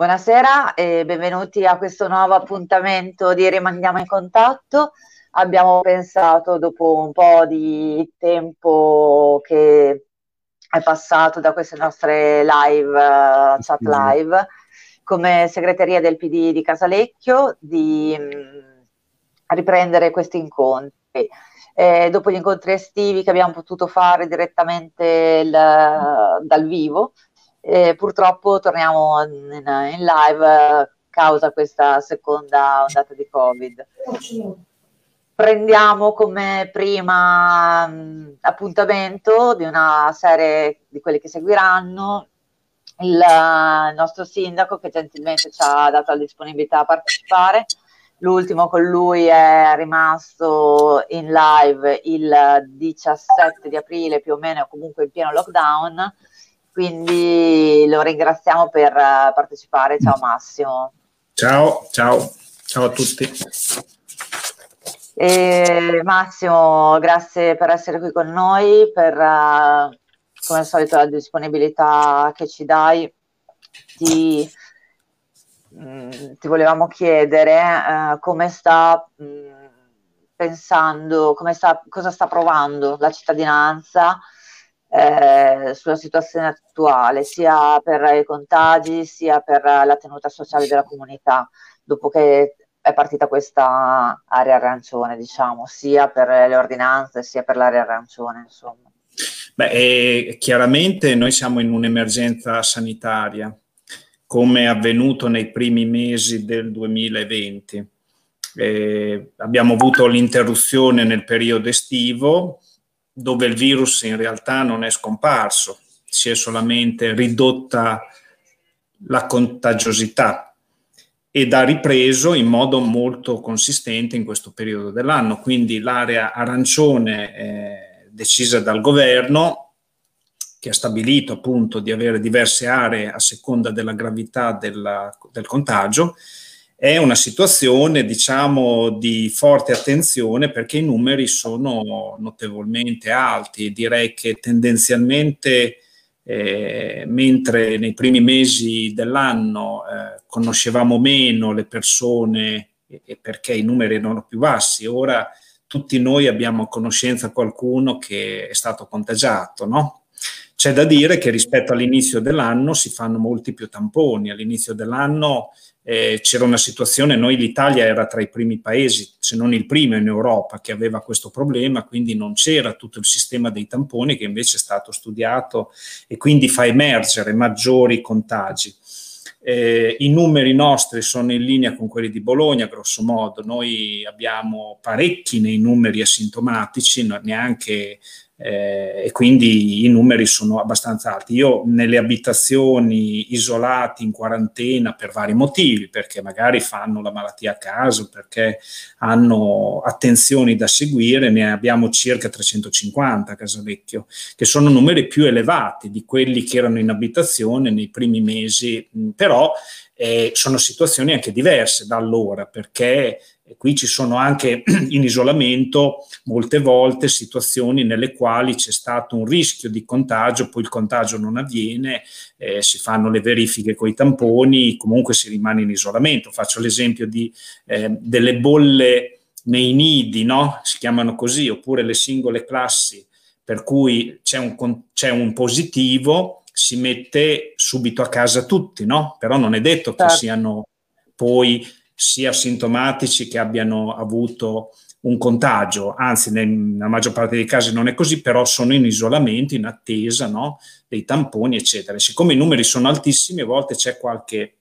Buonasera e benvenuti a questo nuovo appuntamento di Rimaniamo in contatto. Abbiamo pensato dopo un po' di tempo che è passato da queste nostre live, uh, chat live, come segreteria del PD di Casalecchio, di mh, mm, riprendere questi incontri. Eh, dopo gli incontri estivi che abbiamo potuto fare direttamente il, dal vivo, e purtroppo torniamo in, in live causa questa seconda ondata di Covid. Prendiamo come prima mh, appuntamento di una serie di quelli che seguiranno il, il nostro sindaco che gentilmente ci ha dato la disponibilità a partecipare. L'ultimo con lui è rimasto in live il 17 di aprile, più o meno, comunque in pieno lockdown quindi lo ringraziamo per uh, partecipare. Ciao Massimo. Ciao, ciao, ciao a tutti. E Massimo, grazie per essere qui con noi, per uh, come al solito la disponibilità che ci dai. Ti, mm, ti volevamo chiedere uh, come sta mh, mm, pensando, come sta, cosa sta provando la cittadinanza eh, sulla situazione attuale, sia per i contagi, sia per la tenuta sociale della comunità, dopo che è partita questa area arancione, diciamo, sia per le ordinanze, sia per l'area arancione, insomma. Beh, chiaramente noi siamo in un'emergenza sanitaria, come è avvenuto nei primi mesi del 2020. Eh, abbiamo avuto l'interruzione nel periodo estivo, dove il virus in realtà non è scomparso, si è solamente ridotta la contagiosità ed ha ripreso in modo molto consistente in questo periodo dell'anno. Quindi l'area arancione eh, decisa dal governo, che ha stabilito appunto di avere diverse aree a seconda della gravità della, del contagio, è una situazione, diciamo, di forte attenzione perché i numeri sono notevolmente alti. Direi che tendenzialmente, eh, mentre nei primi mesi dell'anno eh, conoscevamo meno le persone e perché i numeri erano più bassi, ora tutti noi abbiamo a conoscenza qualcuno che è stato contagiato, no? C'è da dire che rispetto all'inizio dell'anno si fanno molti più tamponi. All'inizio dell'anno eh, c'era una situazione, noi l'Italia era tra i primi paesi, se non il primo in Europa, che aveva questo problema, quindi non c'era tutto il sistema dei tamponi che invece è stato studiato e quindi fa emergere maggiori contagi. Eh, I numeri nostri sono in linea con quelli di Bologna, grosso modo. Noi abbiamo parecchi nei numeri asintomatici, neanche eh, e quindi i numeri sono abbastanza alti. Io nelle abitazioni isolati in quarantena per vari motivi, perché magari fanno la malattia a caso, perché hanno attenzioni da seguire, ne abbiamo circa 350 a Casalecchio, che sono numeri più elevati di quelli che erano in abitazione nei primi mesi, però eh, sono situazioni anche diverse da allora, perché e qui ci sono anche in isolamento molte volte situazioni nelle quali c'è stato un rischio di contagio, poi il contagio non avviene, eh, si fanno le verifiche con i tamponi, comunque si rimane in isolamento. Faccio l'esempio di, eh, delle bolle nei nidi, no? si chiamano così, oppure le singole classi, per cui c'è un, c'è un positivo, si mette subito a casa tutti, no? però non è detto che certo. siano poi sia sintomatici che abbiano avuto un contagio, anzi nella maggior parte dei casi non è così, però sono in isolamento, in attesa no? dei tamponi, eccetera. Siccome i numeri sono altissimi, a volte c'è qualche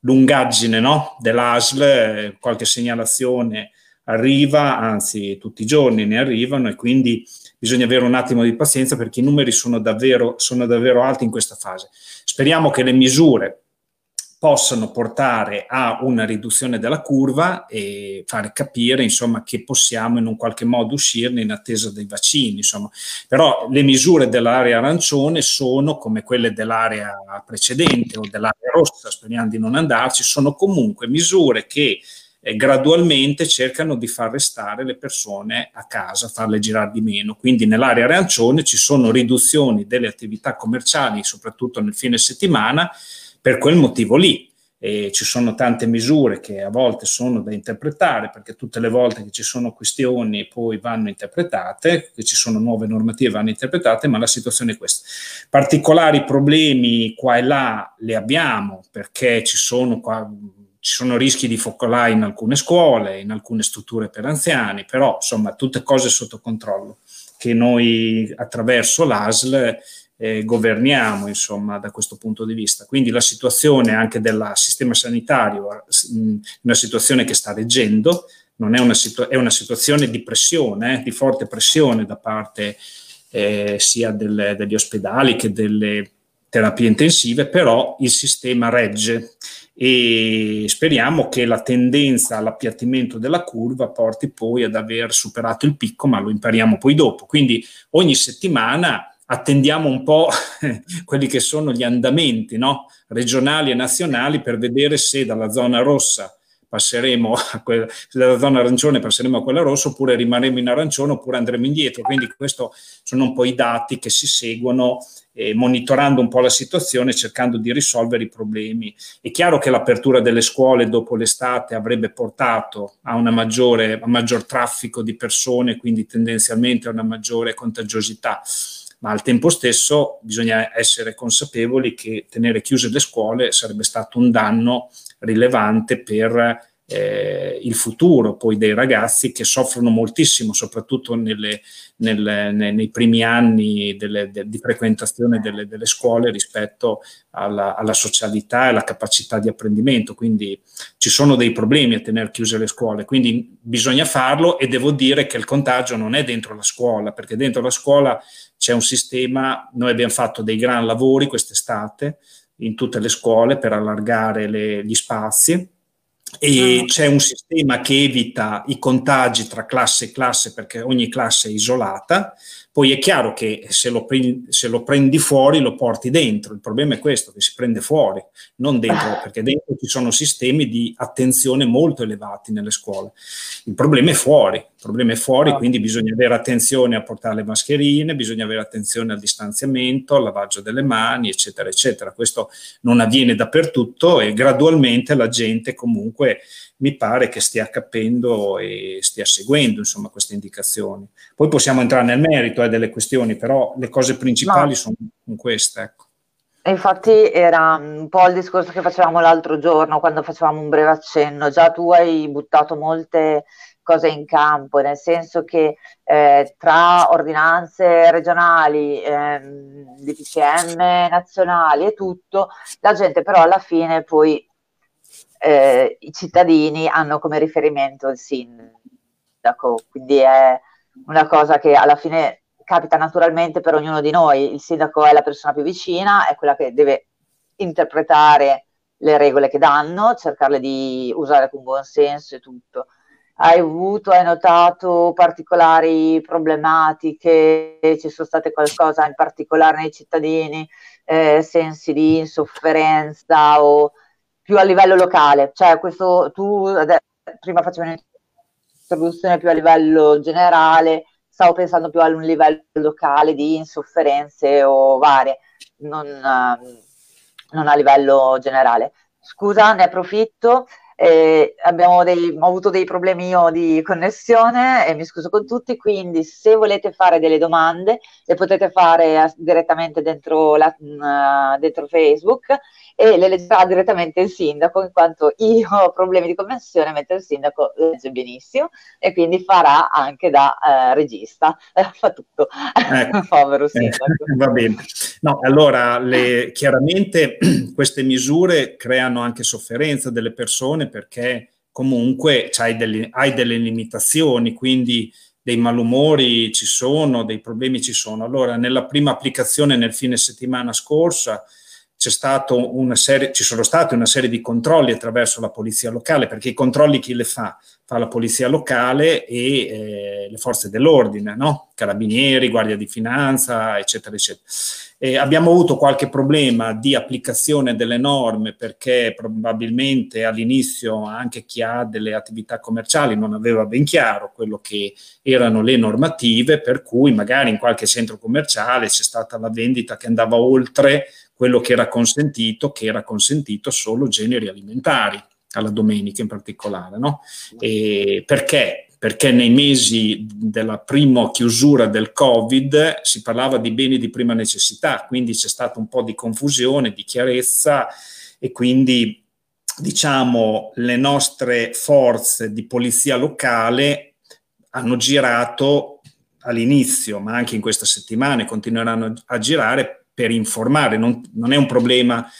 lungaggine no? dell'ASL, qualche segnalazione arriva, anzi tutti i giorni ne arrivano e quindi bisogna avere un attimo di pazienza perché i numeri sono davvero, sono davvero alti in questa fase. Speriamo che le misure possano portare a una riduzione della curva e fare capire insomma, che possiamo in un qualche modo uscirne in attesa dei vaccini. Insomma. Però le misure dell'area arancione sono come quelle dell'area precedente o dell'area rossa, speriamo di non andarci, sono comunque misure che eh, gradualmente cercano di far restare le persone a casa, farle girare di meno. Quindi nell'area arancione ci sono riduzioni delle attività commerciali, soprattutto nel fine settimana, per quel motivo lì. e ci sono tante misure che a volte sono da interpretare perché tutte le volte che ci sono questioni poi vanno interpretate, che ci sono nuove normative vanno interpretate, ma la situazione è questa. Particolari problemi qua e là li abbiamo perché ci sono qua ci sono rischi di focolai in alcune scuole, in alcune strutture per anziani, però insomma tutte cose sotto controllo che noi attraverso l'ASL eh, governiamo insomma da questo punto di vista. Quindi la situazione anche del sistema sanitario è una situazione che sta reggendo, non è una, situ- è una situazione di pressione, eh, di forte pressione da parte eh, sia del, degli ospedali che delle terapie intensive, però il sistema regge e speriamo che la tendenza all'appiattimento della curva porti poi ad aver superato il picco, ma lo impariamo poi dopo. Quindi ogni settimana attendiamo un po' quelli che sono gli andamenti no? regionali e nazionali per vedere se dalla zona rossa passeremo a quella, dalla zona arancione passeremo a quella rossa oppure rimarremo in arancione oppure andremo indietro. Quindi questi sono un po' i dati che si seguono eh, monitorando un po' la situazione cercando di risolvere i problemi. È chiaro che l'apertura delle scuole dopo l'estate avrebbe portato a, maggiore, a un maggior traffico di persone, quindi tendenzialmente a una maggiore contagiosità ma al tempo stesso bisogna essere consapevoli che tenere chiuse le scuole sarebbe stato un danno rilevante per eh, il futuro poi dei ragazzi che soffrono moltissimo, soprattutto nelle, nelle, nei primi anni delle, de, di frequentazione delle, delle scuole rispetto alla, alla, socialità e alla capacità di apprendimento. Quindi ci sono dei problemi a tenere chiuse le scuole, quindi bisogna farlo e devo dire che il contagio non è dentro la scuola, perché dentro la scuola c'è un sistema, noi abbiamo fatto dei gran lavori quest'estate in tutte le scuole per allargare le, gli spazi e ah. c'è un sistema che evita i contagi tra classe e classe perché ogni classe è isolata poi è chiaro che se lo, prendi, se lo, prendi, fuori lo porti dentro, il problema è questo, che si prende fuori, non dentro, ah. perché dentro ci sono sistemi di attenzione molto elevati nelle scuole. Il problema è fuori, il problema è fuori, oh. quindi bisogna avere attenzione a portare le mascherine, bisogna avere attenzione al distanziamento, al lavaggio delle mani, eccetera, eccetera. Questo non avviene dappertutto e gradualmente la gente comunque mi pare che stia capendo e stia seguendo insomma, queste indicazioni. Poi possiamo entrare nel merito eh, delle questioni, però le cose principali no. sono queste. Ecco. Infatti era un po' il discorso che facevamo l'altro giorno quando facevamo un breve accenno, già tu hai buttato molte cose in campo, nel senso che eh, tra ordinanze regionali, ehm, DPCM nazionali e tutto, la gente però alla fine poi eh, i cittadini hanno come riferimento il sindaco, quindi è una cosa che alla fine capita naturalmente per ognuno di noi, il sindaco è la persona più vicina, è quella che deve interpretare le regole che danno, cercarle di usare con buon senso e tutto. Hai avuto, hai notato particolari problematiche, ci sono state qualcosa in particolare nei cittadini, eh, sensi di insofferenza o più a livello locale, cioè questo tu prima facevi un'introduzione più a livello generale, stavo pensando più a un livello locale di insofferenze o varie, non, non a livello generale. Scusa, ne approfitto. Eh, dei, ho avuto dei problemi io di connessione e mi scuso con tutti, quindi se volete fare delle domande le potete fare direttamente dentro, la, dentro Facebook e le leggerà direttamente il sindaco, in quanto io ho problemi di connessione, mentre il sindaco legge benissimo e quindi farà anche da eh, regista, eh, fa tutto. Ecco. Povero sindaco. Eh, va bene. No, allora, le, chiaramente queste misure creano anche sofferenza delle persone perché comunque hai delle, hai delle limitazioni, quindi dei malumori ci sono, dei problemi ci sono. Allora, nella prima applicazione nel fine settimana scorsa, serie, ci sono stati una serie di controlli attraverso la polizia locale, perché i controlli chi le fa? Fa la polizia locale e eh, le forze dell'ordine, no? carabinieri, guardia di finanza, eccetera, eccetera. E abbiamo avuto qualche problema di applicazione delle norme perché probabilmente all'inizio anche chi ha delle attività commerciali non aveva ben chiaro quello che erano le normative, per cui magari in qualche centro commerciale c'è stata la vendita che andava oltre quello che era consentito, che era consentito solo generi alimentari, alla domenica in particolare. No? perché? Perché nei mesi della prima chiusura del Covid si parlava di beni di prima necessità, quindi c'è stata un po' di confusione, di chiarezza e quindi diciamo le nostre forze di polizia locale hanno girato all'inizio, ma anche in questa settimana continueranno a girare per informare. Non, non, è un problema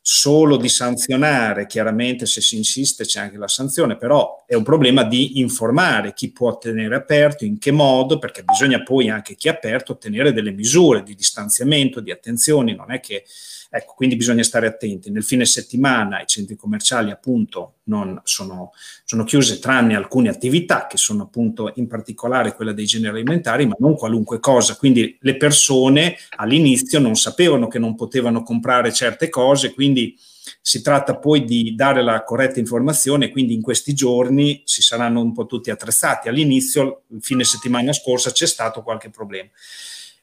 solo di sanzionare, chiaramente se si insiste c'è anche la sanzione, però è un problema di informare chi può tenere aperto, in che modo, perché bisogna poi anche chi è aperto ottenere delle misure di distanziamento, di attenzione, non è che Ecco, quindi bisogna stare attenti. Nel fine settimana i centri commerciali appunto non sono, sono chiuse tranne alcune attività che sono appunto in particolare quella dei generi alimentari, ma non qualunque cosa. Quindi le persone all'inizio non sapevano che non potevano comprare certe cose, quindi si tratta poi di dare la corretta informazione, quindi in questi giorni si saranno un po' tutti attrezzati. All'inizio, fine settimana scorsa, c'è stato qualche problema.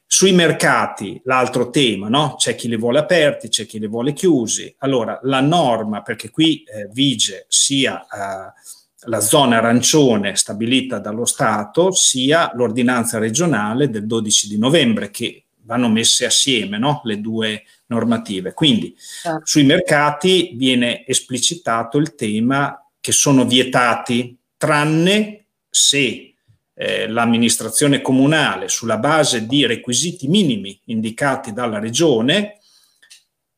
Sui mercati, l'altro tema, no? c'è chi li vuole aperti, c'è chi li vuole chiusi. Allora, la norma, perché qui eh, vige sia eh, la zona arancione stabilita dallo Stato, sia l'ordinanza regionale del 12 di novembre, che vanno messe assieme no? le due normative. Quindi ah. sui mercati viene esplicitato il tema che sono vietati, tranne se eh, l'amministrazione comunale sulla base di requisiti minimi indicati dalla regione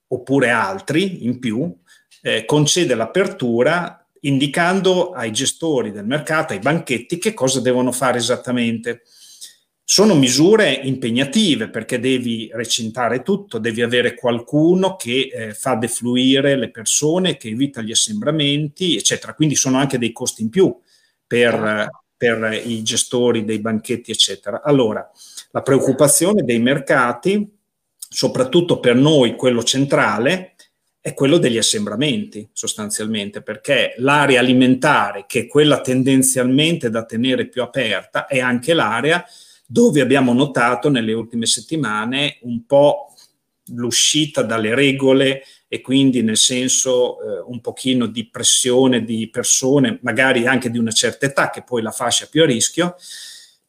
oppure altri in più, eh, concede l'apertura indicando ai gestori del mercato, ai banchetti, che cosa devono fare esattamente. Sono misure impegnative perché devi recintare tutto, devi avere qualcuno che eh, fa defluire le persone, che evita gli assembramenti, eccetera. Quindi sono anche dei costi in più per, per i gestori dei banchetti, eccetera. Allora, la preoccupazione dei mercati, soprattutto per noi quello centrale, è quello degli assembramenti sostanzialmente, perché l'area alimentare, che è quella tendenzialmente da tenere più aperta, è anche l'area dove abbiamo notato nelle ultime settimane un po' l'uscita dalle regole e quindi nel senso eh, un pochino di pressione di persone, magari anche di una certa età, che poi la fascia più a rischio,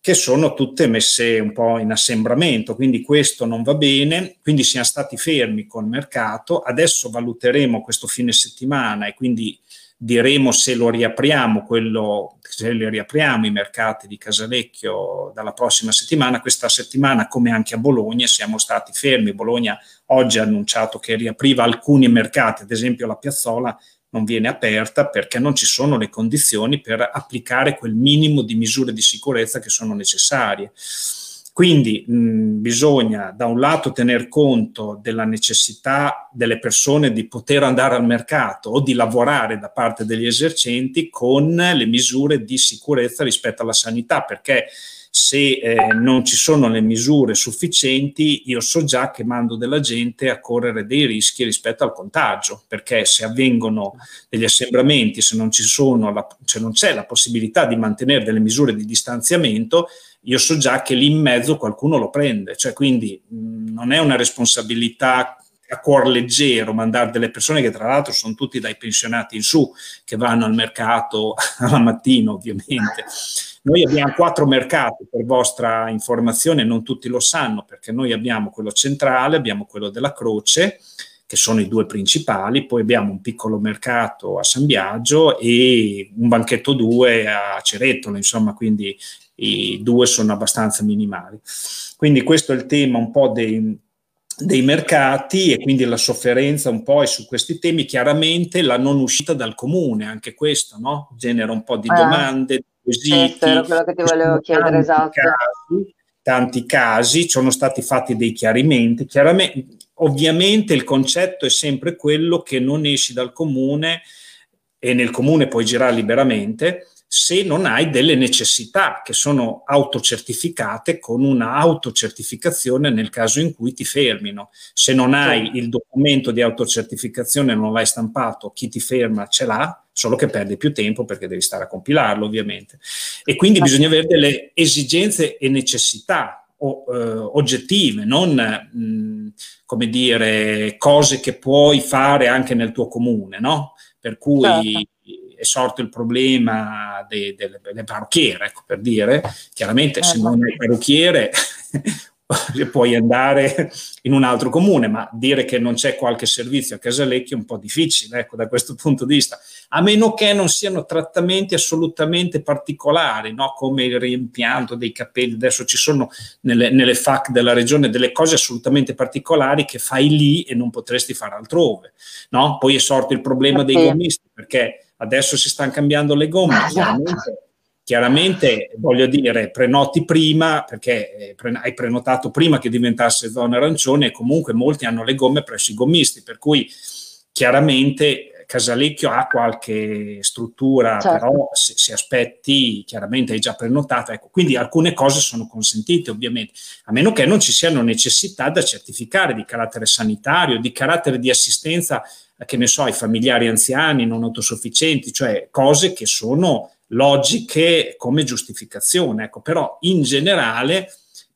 che sono tutte messe un po' in assembramento, quindi questo non va bene, quindi siamo stati fermi col mercato, adesso valuteremo questo fine settimana e quindi diremo se lo riapriamo, quello, se li riapriamo i mercati di Casalecchio dalla prossima settimana. Questa settimana, come anche a Bologna, siamo stati fermi. Bologna oggi ha annunciato che riapriva alcuni mercati, ad esempio la piazzola non viene aperta perché non ci sono le condizioni per applicare quel minimo di misure di sicurezza che sono necessarie. Quindi mh, bisogna da un lato tener conto della necessità delle persone di poter andare al mercato o di lavorare da parte degli esercenti con le misure di sicurezza rispetto alla sanità, perché se eh, non ci sono le misure sufficienti, io so già che mando della gente a correre dei rischi rispetto al contagio, perché se avvengono degli assembramenti, se non, la, se non c'è la possibilità di mantenere delle misure di distanziamento, io so già che lì in mezzo qualcuno lo prende, cioè quindi mh, non è una responsabilità a cuor leggero mandare delle persone che tra l'altro sono tutti dai pensionati in su, che vanno al mercato alla mattina ovviamente. Noi abbiamo quattro mercati, per vostra informazione, non tutti lo sanno, perché noi abbiamo quello centrale, abbiamo quello della Croce, che sono i due principali, poi abbiamo un piccolo mercato a San Biagio e un banchetto 2 a Cerettola, insomma, quindi i due sono abbastanza minimali. Quindi questo è il tema un po' dei, dei mercati e quindi la sofferenza un po' è su questi temi. Chiaramente la non uscita dal comune, anche questo no? genera un po' di ah, domande, quesiti. Questo quello che ti volevo chiedere, esatto. Casi, tanti casi, sono stati fatti dei chiarimenti. Chiaramente, ovviamente il concetto è sempre quello che non esci dal comune e nel comune puoi girare liberamente, se non hai delle necessità che sono autocertificate con una autocertificazione nel caso in cui ti fermino. Se non hai il documento di autocertificazione, non l'hai stampato, chi ti ferma ce l'ha, solo che perdi più tempo perché devi stare a compilarlo ovviamente. E quindi bisogna avere delle esigenze e necessità o, eh, oggettive, non mh, come dire cose che puoi fare anche nel tuo comune, no? Per cui certo è sorto il problema delle, delle parrucchiere, ecco, per dire, chiaramente se non hai parrucchiere puoi andare in un altro comune, ma dire che non c'è qualche servizio a Casalecchio è un po' difficile, ecco, da questo punto di vista, a meno che non siano trattamenti assolutamente particolari, no? come il reimpianto dei capelli, adesso ci sono nelle, nelle FAC della regione delle cose assolutamente particolari che fai lì e non potresti fare altrove, no? Poi è sorto il problema dei gommisti, perché adesso si stanno cambiando le gomme, esatto. chiaramente Chiaramente voglio dire, prenoti prima perché eh, hai prenotato prima che diventasse zona arancione e comunque molti hanno le gomme presso i gommisti, per cui chiaramente Casalecchio ha qualche struttura, certo. però se, se, aspetti chiaramente hai già prenotato, ecco, quindi alcune cose sono consentite ovviamente, a meno che non ci siano necessità da certificare di carattere sanitario, di carattere di assistenza, che ne so, ai familiari anziani non autosufficienti, cioè cose che sono logiche come giustificazione, ecco, però in generale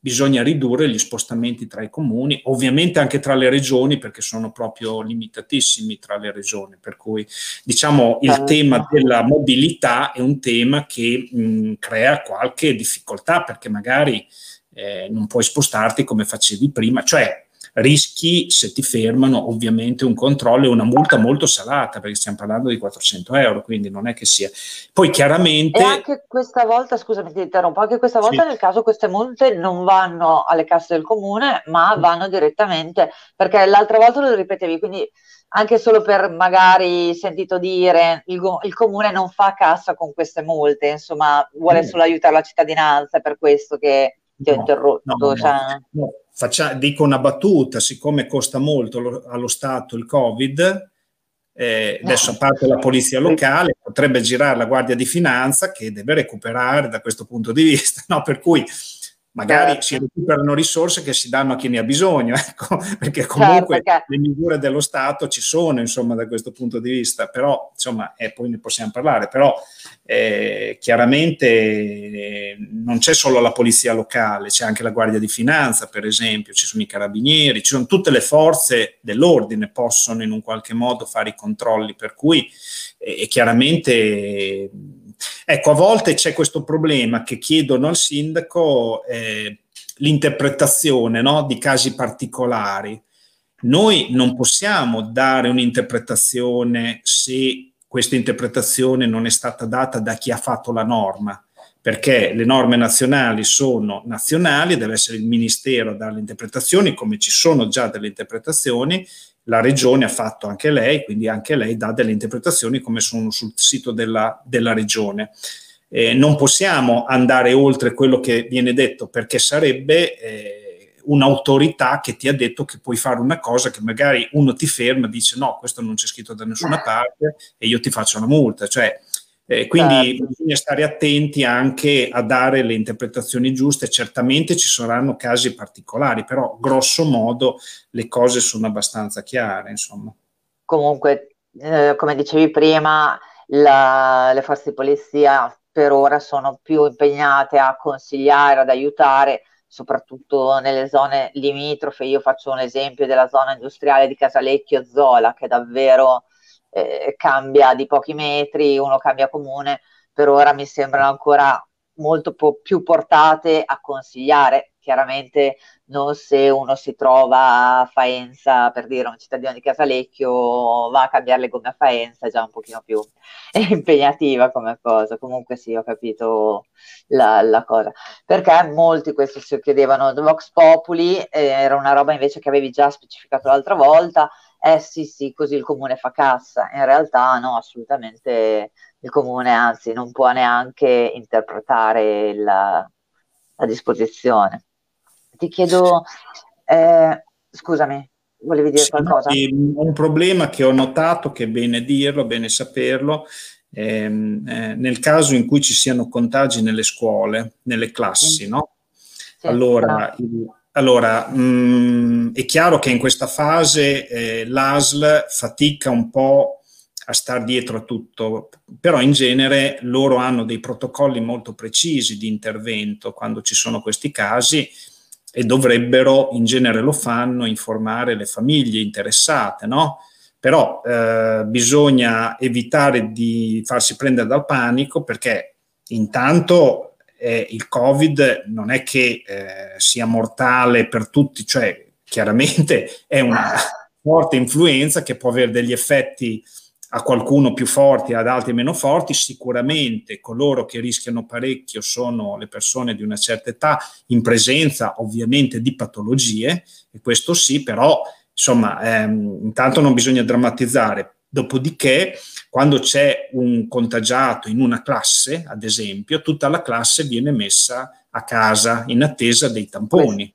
bisogna ridurre gli spostamenti tra i comuni, ovviamente anche tra le regioni perché sono proprio limitatissimi tra le regioni, per cui diciamo il eh, tema della mobilità è un tema che mh, crea qualche difficoltà perché magari eh, non puoi spostarti come facevi prima, cioè rischi, se ti fermano, ovviamente un controllo e una multa molto salata, perché stiamo parlando di 400 euro, quindi non è che sia. Poi chiaramente... E anche questa volta, scusami ti interrompo, anche questa volta sì. nel caso queste multe non vanno alle casse del comune, ma vanno direttamente, perché l'altra volta lo ripetevi, quindi anche solo per magari sentito dire il, il, comune non fa cassa con queste multe, insomma vuole mm. solo aiutare la cittadinanza, è per questo che ti ho no, interrotto. No, cioè... no, Faccia, dico una battuta, siccome costa molto lo, allo Stato il Covid, eh, adesso a parte la polizia locale, potrebbe girare la Guardia di Finanza che deve recuperare da questo punto di vista, no? per cui magari certo. si recuperano risorse che si danno a chi ne ha bisogno, ecco, perché certo, comunque certo, perché... le misure dello Stato ci sono, insomma, da questo punto di vista, però, insomma, e poi ne possiamo parlare, però eh, chiaramente eh, non c'è solo la polizia locale, c'è anche la Guardia di Finanza, per esempio, ci sono i carabinieri, ci sono tutte le forze dell'ordine possono in un qualche modo fare i controlli, per cui eh, chiaramente Ecco, a volte c'è questo problema che chiedono al sindaco eh, l'interpretazione no, di casi particolari. Noi non possiamo dare un'interpretazione se questa interpretazione non è stata data da chi ha fatto la norma, perché le norme nazionali sono nazionali, deve essere il Ministero a dare le interpretazioni, come ci sono già delle interpretazioni, la regione ha fatto anche lei, quindi anche lei dà delle interpretazioni come sono sul sito della, della regione. Eh, non possiamo andare oltre quello che viene detto perché sarebbe eh, un'autorità che ti ha detto che puoi fare una cosa che magari uno ti ferma e dice no, questo non c'è scritto da nessuna parte e io ti faccio una multa. Cioè, eh, quindi certo. bisogna stare attenti anche a dare le interpretazioni giuste. Certamente ci saranno casi particolari, però grosso modo le cose sono abbastanza chiare. Insomma. Comunque, eh, come dicevi prima, la, le forze di polizia per ora sono più impegnate a consigliare, ad aiutare, soprattutto nelle zone limitrofe. Io faccio un esempio della zona industriale di Casalecchio Zola, che davvero eh, cambia di pochi metri, uno cambia comune, per ora mi sembrano ancora molto po- più portate a consigliare. Chiaramente non se uno si trova a Faenza, per dire un cittadino di Casalecchio, va a cambiare le gomme a Faenza, è già un pochino più impegnativa come cosa. Comunque sì, ho capito la, la cosa. Perché molti questo si chiedevano, Vox Populi eh, era una roba invece che avevi già specificato l'altra volta, eh sì, sì, così il comune fa cassa. In realtà no, assolutamente il comune anzi non può neanche interpretare la, la disposizione. Ti chiedo, eh, scusami, volevi dire sì, qualcosa? Un problema che ho notato, che è bene dirlo, bene saperlo, ehm, eh, nel caso in cui ci siano contagi nelle scuole, nelle classi, no? Sì, allora, il, allora, mh, mm, è chiaro che in questa fase eh, l'ASL fatica un po' a star dietro a tutto, però in genere loro hanno dei protocolli molto precisi di intervento quando ci sono questi casi e dovrebbero, in genere lo fanno, informare le famiglie interessate, no? Però eh, bisogna evitare di farsi prendere dal panico perché intanto eh, il Covid non è che eh, sia mortale per tutti, cioè chiaramente è una forte influenza che può avere degli effetti a qualcuno più forti, ad altri meno forti, sicuramente coloro che rischiano parecchio sono le persone di una certa età in presenza ovviamente di patologie, e questo sì, però insomma ehm, intanto non bisogna drammatizzare, dopodiché quando c'è un contagiato in una classe, ad esempio, tutta la classe viene messa a casa in attesa dei tamponi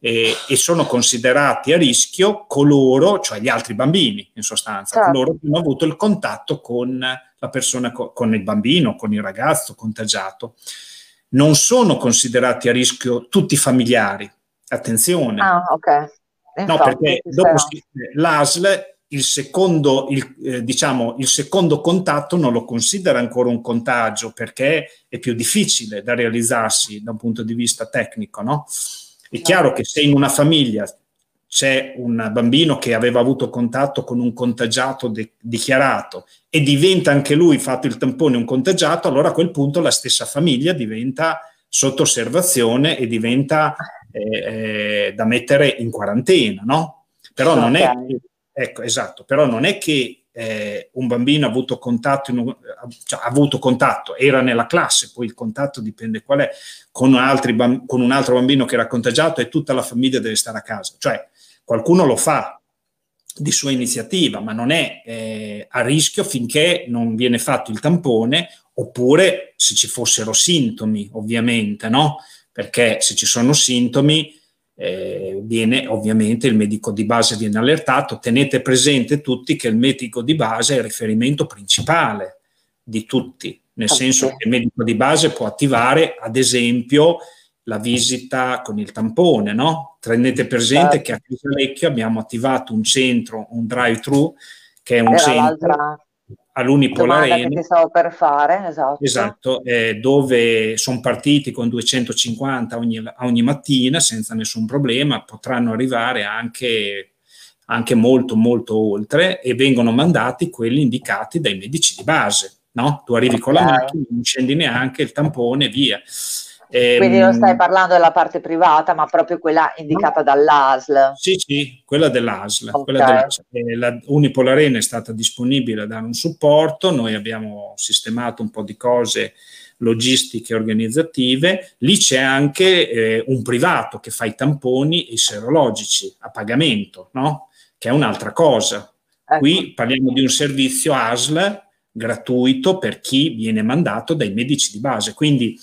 e, e, sono considerati a rischio coloro, cioè gli altri bambini in sostanza, certo. coloro che hanno avuto il contatto con la persona, con il bambino, con il ragazzo contagiato. Non sono considerati a rischio tutti i familiari, attenzione. Ah, ok. Infatti, no, perché dopo si, l'ASL il secondo, il, eh, diciamo, il secondo contatto non lo considera ancora un contagio perché è più difficile da realizzarsi da un punto di vista tecnico, no? È chiaro che se in una famiglia c'è un bambino che aveva avuto contatto con un contagiato de- dichiarato e diventa anche lui, fatto il tampone, un contagiato, allora a quel punto la stessa famiglia diventa sotto osservazione e diventa eh, eh, da mettere in quarantena, no? Però non è, ecco, esatto, però non è che eh, un bambino ha avuto contatto, un, cioè, ha avuto contatto, era nella classe, poi il contatto dipende qual è, con, bamb- con un altro bambino che era contagiato e tutta la famiglia deve stare a casa. Cioè qualcuno lo fa di sua iniziativa, ma non è eh, a rischio finché non viene fatto il tampone oppure se ci fossero sintomi, ovviamente, no? Perché se ci sono sintomi eh, viene ovviamente il medico di base viene allertato. Tenete presente tutti che il medico di base è il riferimento principale di tutti, nel senso che il medico di base può attivare, ad esempio, la visita con il tampone, no? Tenete presente che a Casalecchio abbiamo attivato un centro, un drive-thru, che è un Era centro all'Unipola Arena. che stavo per fare, esatto. Esatto, eh, dove sono partiti con 250 ogni, ogni, mattina senza nessun problema, potranno arrivare anche, anche, molto molto oltre e vengono mandati quelli indicati dai medici di base. No? Tu arrivi okay. con la macchina, non scendi neanche il tampone, via. Quindi non stai ehm, parlando della parte privata, ma proprio quella indicata no. dall'ASL. Sì, sì, quella dell'ASL. Okay. Quella dell'ASL. Eh, la Unipol Arena è stata disponibile a dare un supporto, noi abbiamo sistemato un po' di cose logistiche e organizzative. Lì c'è anche eh, un privato che fa i tamponi e i serologici a pagamento, no? che è un'altra cosa. Ecco. Qui parliamo di un servizio ASL gratuito per chi viene mandato dai medici di base. Quindi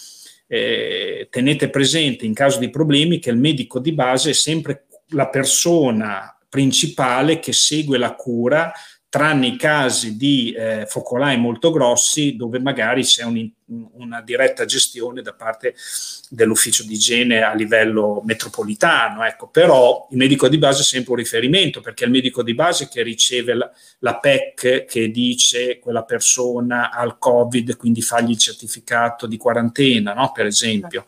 eh, tenete presente in caso di problemi che il medico di base è sempre la persona principale che segue la cura tranne i casi di eh, focolai molto grossi dove magari c'è un, una diretta gestione da parte dell'ufficio di igiene a livello metropolitano. Ecco. Però il medico di base è sempre un riferimento perché è il medico di base che riceve la, la PEC che dice quella persona ha il Covid, quindi fagli il certificato di quarantena, no? per esempio,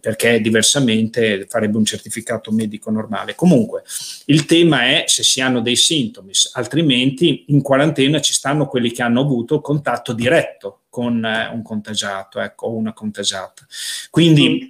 perché diversamente farebbe un certificato medico normale. Comunque, il tema è se si hanno dei sintomi, altrimenti in quarantena ci stanno quelli che hanno avuto contatto diretto con eh, un contagiato ecco, o una contagiata. Quindi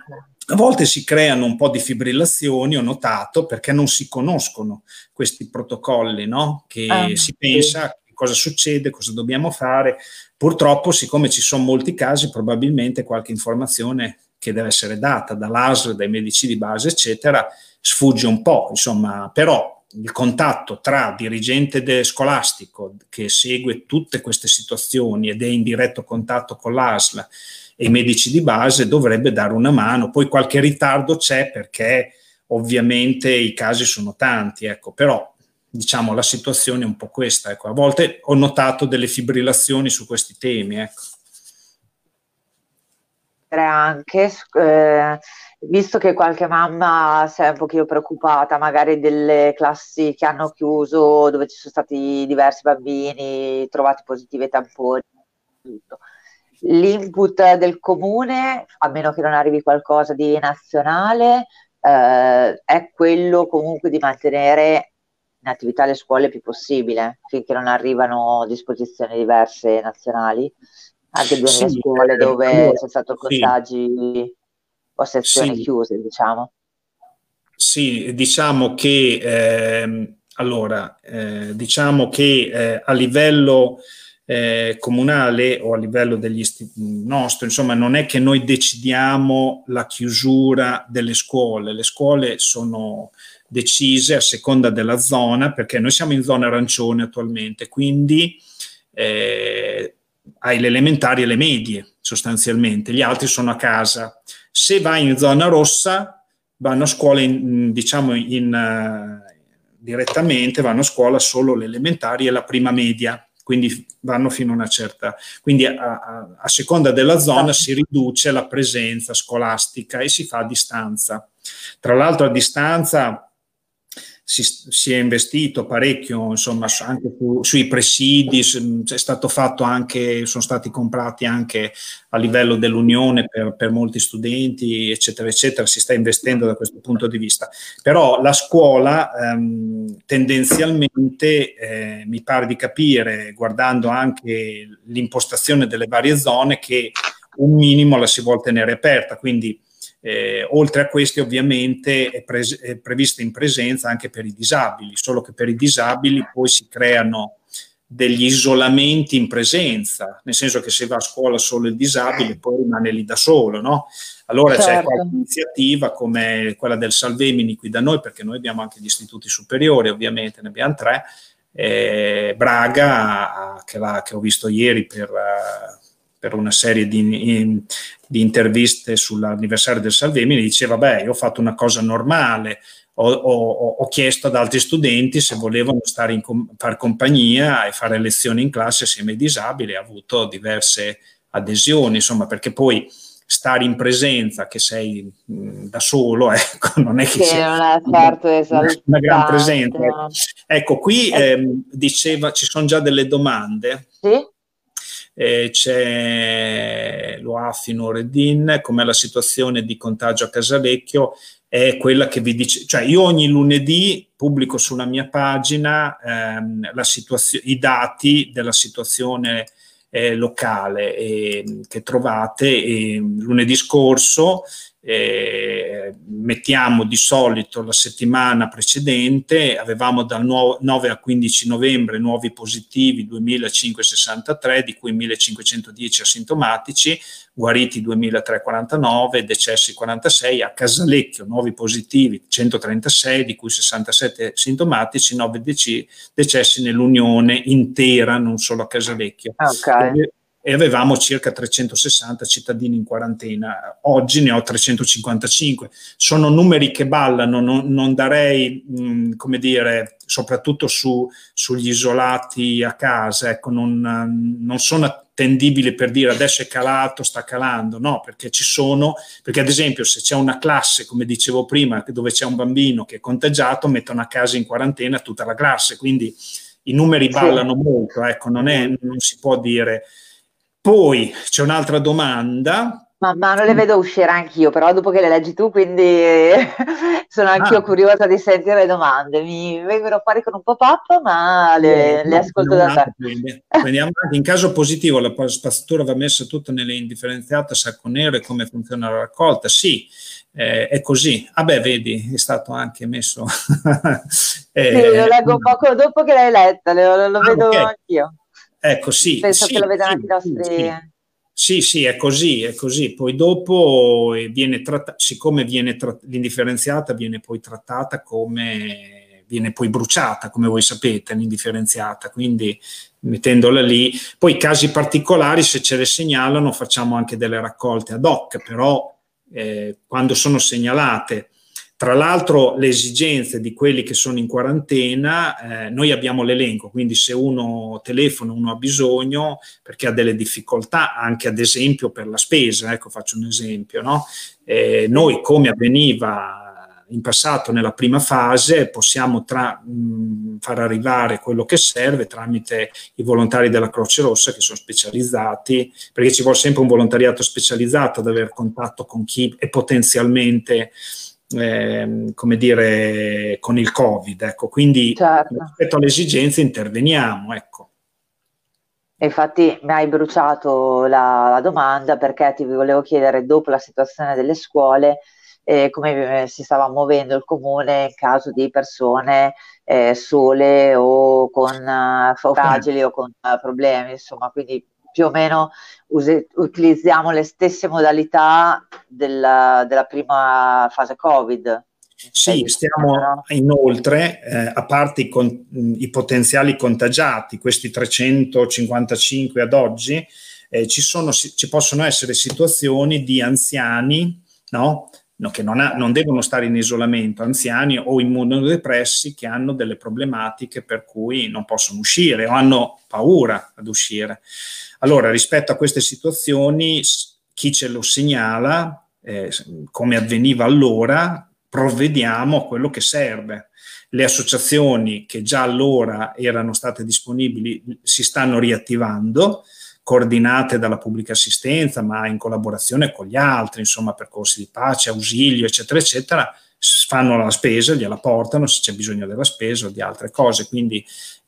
a volte si creano un po' di fibrillazioni, ho notato, perché non si conoscono questi protocolli, no? che ah, si sì. pensa cosa succede, cosa dobbiamo fare. Purtroppo, siccome ci sono molti casi, probabilmente qualche informazione che deve essere data dall'ASL, dai medici di base, eccetera, sfugge un po', insomma, però il contatto tra dirigente scolastico che segue tutte queste situazioni ed è in diretto contatto con l'ASL e i medici di base dovrebbe dare una mano. Poi qualche ritardo c'è perché ovviamente i casi sono tanti, ecco, però diciamo la situazione è un po' questa. Ecco. A volte ho notato delle fibrillazioni su questi temi. Ecco. Anche eh, visto che qualche mamma si è un pochino preoccupata magari delle classi che hanno chiuso dove ci sono stati diversi bambini trovati positivi ai tamponi, tutto. L'input del comune, a meno che non arrivi qualcosa di nazionale, eh, è quello comunque di mantenere in attività le scuole il più possibile, finché non arrivano disposizioni diverse nazionali, anche due sì, scuole eh, dove eh, c'è stato contagi o sezioni sì. chiuse, diciamo. Sì, diciamo che eh, allora, eh, diciamo che eh, a livello eh, comunale o a livello degli istituti nostri, insomma, non è che noi decidiamo la chiusura delle scuole, le scuole sono decise a seconda della zona, perché noi siamo in zona arancione attualmente, quindi eh, hai le elementari e le medie sostanzialmente, gli altri sono a casa. Se vai in zona rossa, vanno a scuola in, diciamo in, uh, direttamente, vanno a scuola solo le elementari e la prima media quindi vanno fino a una certa. Quindi a, a, a, seconda della zona si riduce la presenza scolastica e si fa a distanza. Tra l'altro a distanza si, si, è investito parecchio insomma anche su, sui presidi, è stato fatto anche, sono stati comprati anche a livello dell'Unione per, per, molti studenti, eccetera, eccetera, si sta investendo da questo punto di vista. Però la scuola ehm, tendenzialmente eh, mi pare di capire, guardando anche l'impostazione delle varie zone, che un minimo la si vuole tenere aperta, quindi eh, oltre a questi ovviamente è, pre- è, prevista in presenza anche per i disabili, solo che per i disabili poi si creano degli isolamenti in presenza, nel senso che se va a scuola solo il disabile poi rimane lì da solo, no? Allora certo. c'è qualche iniziativa come quella del Salvemini qui da noi, perché noi abbiamo anche gli istituti superiori, ovviamente ne abbiamo tre, eh, Braga, che, la, che, ho visto ieri per, per una serie di, in, di, interviste sull'anniversario del Salvemini, diceva, beh, io ho fatto una cosa normale, ho, ho, ho chiesto ad altri studenti se volevano stare in fare compagnia e fare lezioni in classe assieme ai disabili, ha avuto diverse adesioni, insomma, perché poi stare in presenza che sei mh, da solo, ecco, non è che, che sia certo una, una gran presenza. No. Ecco, qui eh, diceva, ci sono già delle domande. Sì? Eh, c'è l'OAFI Noreddin, com'è la situazione di contagio a Casalecchio, è quella che vi dice, cioè io ogni lunedì pubblico sulla mia pagina ehm, i dati della situazione eh, locale eh, che trovate. E lunedì scorso eh, mettiamo di solito la settimana precedente, avevamo dal 9 al 15 novembre nuovi positivi 2563, di cui 1510 asintomatici, guariti 2349, decessi 46, a Casalecchio nuovi positivi 136, di cui 67 sintomatici, 9 decessi nell'unione intera, non solo a Casalecchio. Okay e avevamo circa 360 cittadini in quarantena. Oggi ne ho 355. Sono numeri che ballano, non, non darei, mh, come dire, soprattutto su, sugli isolati a casa, ecco, non, non sono attendibili per dire adesso è calato, sta calando, no, perché ci sono, perché ad esempio se c'è una classe, come dicevo prima, dove c'è un bambino che è contagiato, mettono a casa in quarantena tutta la classe, quindi i numeri ballano molto, ecco, non, è, non si può dire poi c'è un'altra domanda. Ma, ma, non le vedo uscire anch'io, però dopo che le leggi tu, quindi sono anch'io ah. curiosa di sentire le domande. Mi vengono fuori con un pop-up, ma le, eh, le ascolto da te. Quindi. In caso positivo, la spazzatura va messa tutta nelle indifferenziate sacco nero e come funziona la raccolta? Sì, eh, è così. Ah beh, vedi, è stato anche messo... eh, sì, lo leggo poco dopo che l'hai letta, lo, lo ah, vedo okay. anch'io. Ecco, sì. Penso sì, che lo vedano anche i nostri... Sì. Sì, sì, è così, è così. Poi dopo viene trattata, siccome viene tra- l'indifferenziata viene poi trattata come viene poi bruciata, come voi sapete, l'indifferenziata, quindi mettendola lì. Poi casi particolari, se ce le segnalano, facciamo anche delle raccolte ad hoc, però eh, quando sono segnalate tra l'altro le esigenze di quelli che sono in quarantena, eh, noi abbiamo l'elenco, quindi se uno telefona, uno ha bisogno perché ha delle difficoltà, anche ad esempio per la spesa, ecco faccio un esempio, no? eh, noi come avveniva in passato nella prima fase possiamo tra, mh, far arrivare quello che serve tramite i volontari della Croce Rossa che sono specializzati, perché ci vuole sempre un volontariato specializzato ad avere contatto con chi è potenzialmente eh, come dire, con il Covid. Ecco. Quindi certo. rispetto alle esigenze interveniamo. Ecco. Infatti mi hai bruciato la, la, domanda perché ti volevo chiedere dopo la situazione delle scuole eh, come si stava muovendo il comune in caso di persone eh, sole o con uh, fragili o con uh, problemi, insomma, quindi più o meno use, utilizziamo le stesse modalità della, della prima fase Covid. Sì, stiamo inoltre, eh, a parte i, con, i, potenziali contagiati, questi 355 ad oggi, eh, ci, sono, ci, possono essere situazioni di anziani no? No, che non, ha, non, devono stare in isolamento, anziani o immunodepressi che hanno delle problematiche per cui non possono uscire o hanno paura ad uscire. Allora, rispetto a queste situazioni, chi ce lo segnala, eh, come avveniva allora, provvediamo a quello che serve. Le associazioni che già allora erano state disponibili si stanno riattivando, coordinate dalla pubblica assistenza, ma in collaborazione con gli altri, insomma, percorsi di pace, ausilio, eccetera, eccetera, fanno la spesa, gliela portano se c'è bisogno della spesa o di altre cose. Quindi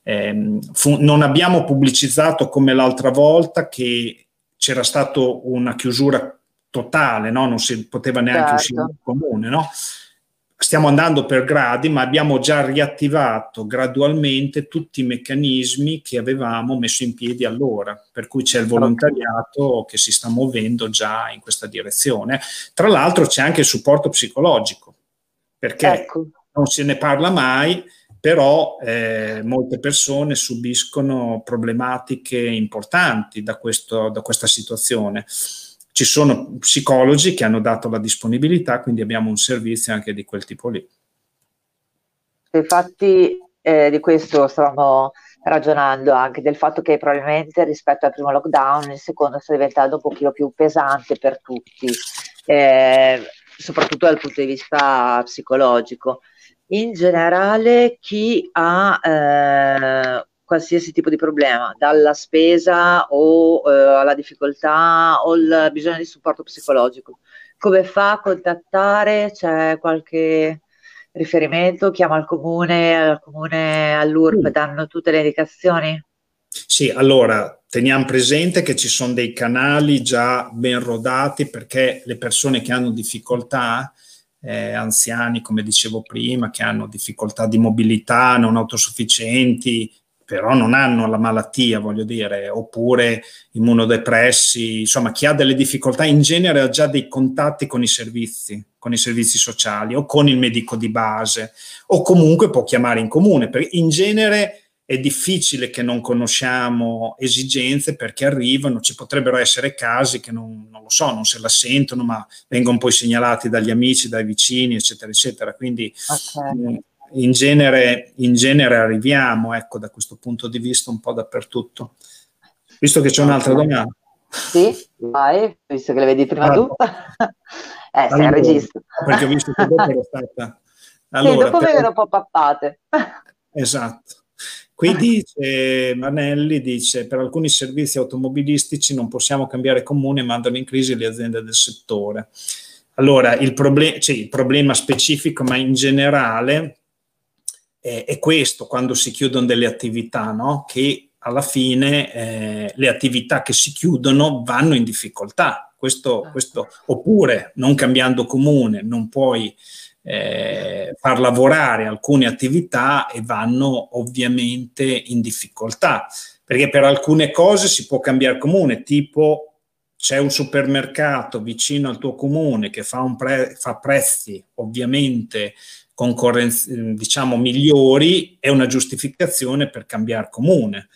ehm, fu, non abbiamo pubblicizzato come l'altra volta che c'era stata una chiusura totale, no? non si poteva neanche certo. uscire dal comune, no? stiamo andando per gradi, ma abbiamo già riattivato gradualmente tutti i meccanismi che avevamo messo in piedi allora, per cui c'è il volontariato che si sta muovendo già in questa direzione. Tra l'altro c'è anche il supporto psicologico, perché ecco. non se ne parla mai, però eh, molte persone subiscono problematiche importanti da, questo, da questa situazione ci sono psicologi che hanno dato la disponibilità, quindi abbiamo un servizio anche di quel tipo lì. Infatti eh, di questo stavamo ragionando anche del fatto che probabilmente rispetto al primo lockdown il secondo sta diventando un pochino più pesante per tutti, eh, soprattutto dal punto di vista psicologico. In generale chi ha eh, qualsiasi tipo di problema, dalla spesa o eh, alla difficoltà o il bisogno di supporto psicologico. Come fa a contattare? C'è qualche riferimento? Chiama il comune, al comune, all'URP, mm. danno tutte le indicazioni? Sì, allora teniamo presente che ci sono dei canali già ben rodati perché le persone che hanno difficoltà, eh, anziani come dicevo prima, che hanno difficoltà di mobilità, non autosufficienti, però non hanno la malattia, voglio dire, oppure immunodepressi, insomma, chi ha delle difficoltà in genere ha già dei contatti con i servizi, con i servizi sociali o con il medico di base, o comunque può chiamare in comune, perché in genere è difficile che non conosciamo esigenze perché arrivano, ci potrebbero essere casi che non, non, lo so, non se la sentono, ma vengono poi segnalati dagli amici, dai vicini, eccetera, eccetera. Quindi okay. mm, in genere, in genere arriviamo, ecco, da questo punto di vista un po' dappertutto. Visto che c'è un'altra domanda. Sì, vai, visto che le vedi prima allora, tu. eh, sei allora, regista. Perché ho visto che dopo era stata... Allora, sì, dopo per... un po' pappate. esatto. Qui dice Manelli, dice, per alcuni servizi automobilistici non possiamo cambiare comune, mandano in crisi le aziende del settore. Allora, il, problem- cioè, il problema specifico, ma in generale, eh, è questo quando si chiudono delle attività, no? che alla fine eh, le attività che si chiudono vanno in difficoltà. Questo, certo. questo, oppure non cambiando comune non puoi eh, far lavorare alcune attività e vanno ovviamente in difficoltà, perché per alcune cose si può cambiare comune, tipo c'è un supermercato vicino al tuo comune che fa, pre- fa prezzi ovviamente concorrenzi, diciamo, migliori è una giustificazione per cambiare comune.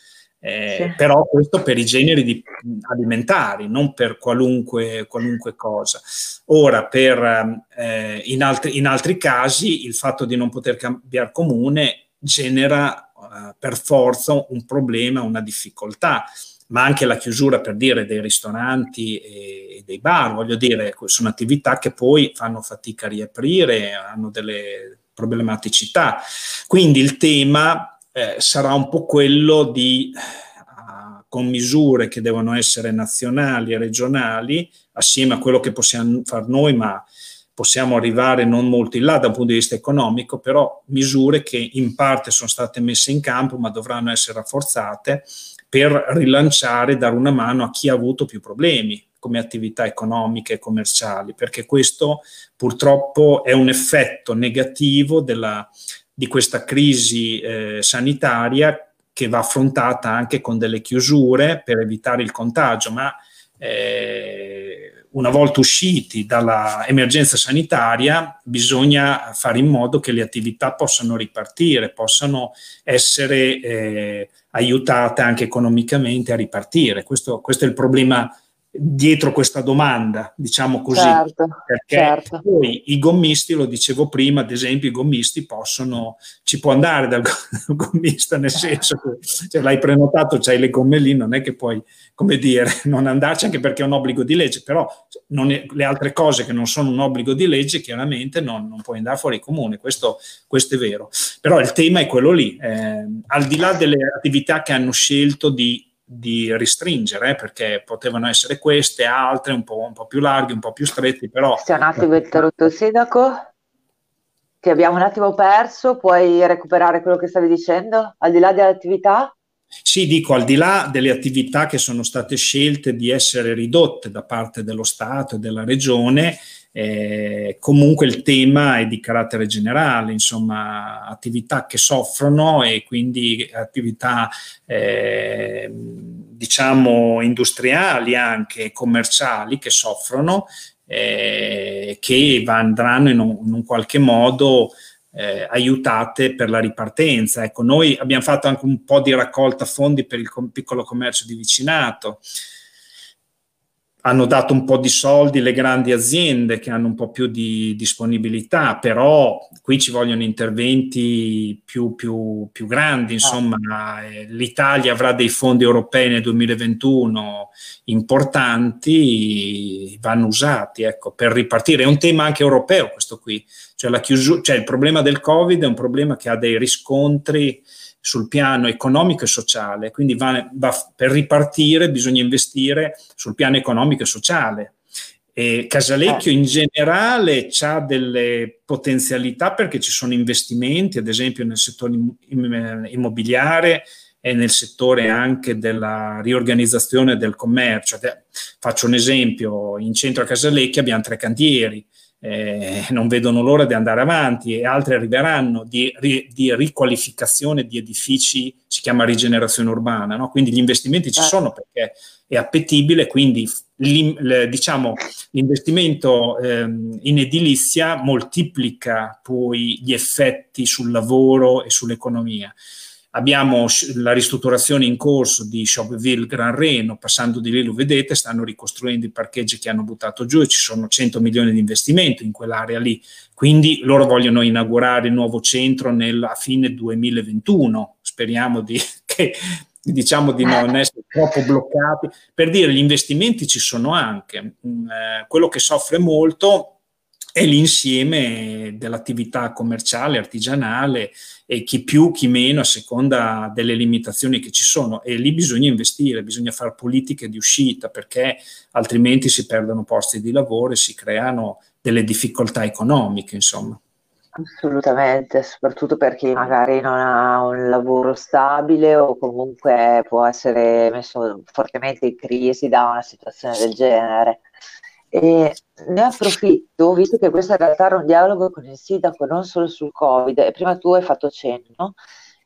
Eh, sì. Però questo per i generi di, alimentari, non per qualunque, qualunque cosa. Ora, per, eh, in, altri, in, altri, casi, il fatto di non poter cambiare comune genera eh, per forza un problema, una difficoltà ma anche la chiusura per dire dei ristoranti e, dei bar, voglio dire, sono attività che poi fanno fatica a riaprire, hanno delle problematicità. Quindi il tema eh, sarà un po' quello di, uh, con misure che devono essere nazionali e regionali, assieme a quello che possiamo fare noi, ma possiamo arrivare non molto in là da un punto di vista economico, però misure che in parte sono state messe in campo ma dovranno essere rafforzate per rilanciare, dare una mano a chi ha avuto più problemi come attività economiche e commerciali, perché questo purtroppo è un effetto negativo della, di questa crisi eh, sanitaria che va affrontata anche con delle chiusure per evitare il contagio, ma eh, una volta usciti dall'emergenza sanitaria bisogna fare in modo che le attività possano ripartire, possano essere eh, aiutate anche economicamente a ripartire. Questo, questo è il problema dietro questa domanda, diciamo così, certo, perché certo. poi i gommisti, lo dicevo prima, ad esempio i gommisti possono, ci può andare dal gommista, nel senso che cioè, l'hai prenotato, c'hai le gomme lì, non è che puoi, come dire, non andarci anche perché è un obbligo di legge, però è, le altre cose che non sono un obbligo di legge chiaramente non, non puoi andare fuori comune, questo, questo, è vero, però il tema è quello lì, eh, al di là delle attività che hanno scelto di di restringere, eh, perché potevano essere queste, altre, un po', un po', più larghe, un po' più stretti, però... Sei un attimo interrotto il sindaco, ti abbiamo un attimo perso, puoi recuperare quello che stavi dicendo, al di là delle attività? Sì, dico, al di là delle attività che sono state scelte di essere ridotte da parte dello Stato e della Regione, eh, comunque il tema è di carattere generale, insomma, attività che soffrono e quindi attività, eh, diciamo, industriali anche commerciali che soffrono, eh, che andranno in un, in un qualche modo eh, aiutate per la ripartenza. Ecco, noi abbiamo fatto anche un po' di raccolta fondi per il com- piccolo commercio di vicinato hanno dato un po' di soldi le grandi aziende che hanno un po' più di disponibilità, però qui ci vogliono interventi più, più, più grandi, insomma l'Italia avrà dei fondi europei nel 2021 importanti, vanno usati ecco, per ripartire. È un tema anche europeo questo qui, cioè, chiusura, cioè il problema del Covid è un problema che ha dei riscontri sul piano economico e sociale, quindi va, va, per ripartire bisogna investire sul piano economico e sociale. E Casalecchio in generale ha delle potenzialità perché ci sono investimenti, ad esempio nel settore immobiliare e nel settore anche della riorganizzazione del commercio. Faccio un esempio, in centro a Casalecchio abbiamo tre cantieri, eh, non vedono l'ora di andare avanti e altri arriveranno di, di, riqualificazione di edifici, si chiama rigenerazione urbana, no? quindi gli investimenti ci certo. sono perché è appetibile, quindi diciamo, l'investimento ehm, in edilizia moltiplica poi gli effetti sul lavoro e sull'economia. Abbiamo la ristrutturazione in corso di Shopville Gran Reno, passando di lì lo vedete, stanno ricostruendo i parcheggi che hanno buttato giù e ci sono 100 milioni di investimento in quell'area lì. Quindi loro vogliono inaugurare il nuovo centro nel, a fine 2021. Speriamo di, che, diciamo di non essere troppo bloccati. Per dire, gli investimenti ci sono anche. Mm, eh, quello che soffre molto è l'insieme dell'attività commerciale, artigianale e chi più, chi meno a seconda delle limitazioni che ci sono e lì bisogna investire, bisogna fare politiche di uscita perché altrimenti si perdono posti di lavoro e si creano delle difficoltà economiche, insomma. Assolutamente, soprattutto per chi magari non ha un lavoro stabile o comunque può essere messo fortemente in crisi da una situazione del genere. E ne approfitto, visto che questo in realtà era un dialogo con il sindaco non solo sul Covid, e prima tu hai fatto cenno,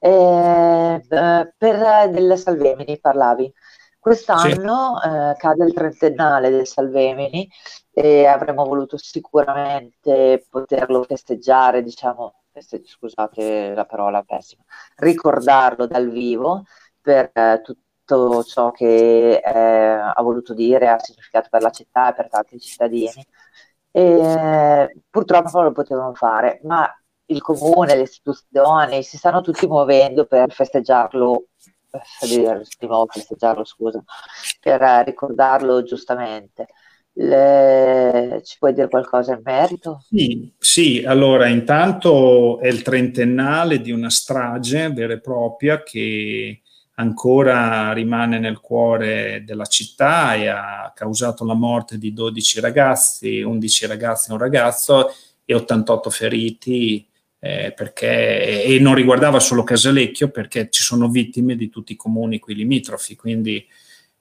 eh, eh per del Salvemini parlavi. Quest'anno sì. eh, cade il trentennale del Salvemini e avremmo voluto sicuramente poterlo festeggiare, diciamo, feste- scusate la parola pessima, ricordarlo dal vivo per eh, tutti tutto ciò che eh, ha voluto dire, ha significato per la città e per tanti cittadini. E, purtroppo non lo potevano fare, ma il comune, le istituzioni si stanno tutti muovendo per festeggiarlo, di nuovo festeggiarlo, scusa, per ricordarlo giustamente. Le... Ci puoi dire qualcosa in merito? Sì, sì, allora intanto è il trentennale di una strage vera e propria che ancora rimane nel cuore della città e ha causato la morte di 12 ragazzi, 11 ragazzi e un ragazzo e 88 feriti eh, perché, e non riguardava solo Casalecchio perché ci sono vittime di tutti i comuni qui limitrofi, quindi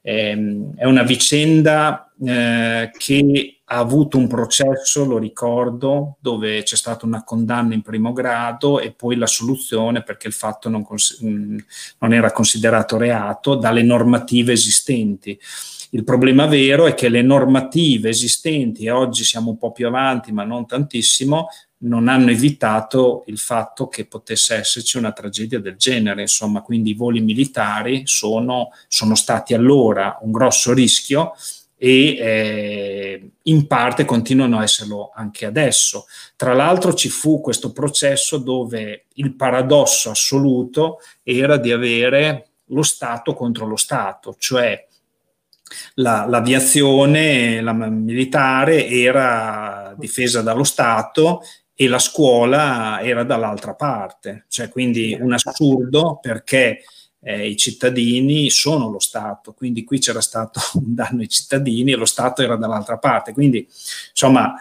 ehm, è una vicenda eh, che ha avuto un processo, lo ricordo, dove c'è stata una condanna in primo grado e poi la soluzione perché il fatto non, cons- non era considerato reato dalle normative esistenti. Il problema vero è che le normative esistenti, e oggi siamo un po' più avanti, ma non tantissimo, non hanno evitato il fatto che potesse esserci una tragedia del genere. Insomma, quindi i voli militari sono, sono stati allora un grosso rischio e eh, in parte continuano a esserlo anche adesso. Tra l'altro ci fu questo processo dove il paradosso assoluto era di avere lo Stato contro lo Stato, cioè la, l'aviazione la militare era difesa dallo Stato e la scuola era dall'altra parte, cioè quindi un assurdo perché eh, i cittadini sono lo Stato, quindi qui c'era stato un danno ai cittadini e lo Stato era dall'altra parte, quindi insomma,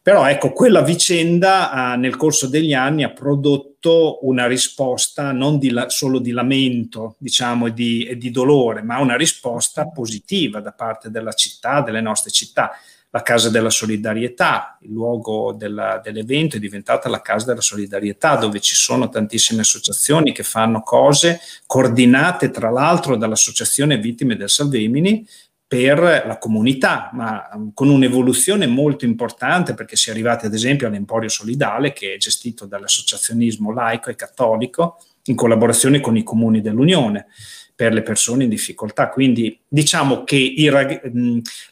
però ecco, quella vicenda eh, nel corso degli anni ha prodotto una risposta non di la, solo di lamento, diciamo, e di, e di dolore, ma una risposta positiva da parte della città, delle nostre città la Casa della Solidarietà, il luogo della, dell'evento è diventata la Casa della Solidarietà, dove ci sono tantissime associazioni che fanno cose coordinate tra l'altro dall'Associazione Vittime del Salvemini per la comunità, ma um, con un'evoluzione molto importante perché si è arrivati ad esempio all'Emporio Solidale che è gestito dall'associazionismo laico e cattolico in collaborazione con i comuni dell'Unione per le persone in difficoltà. Quindi diciamo che i,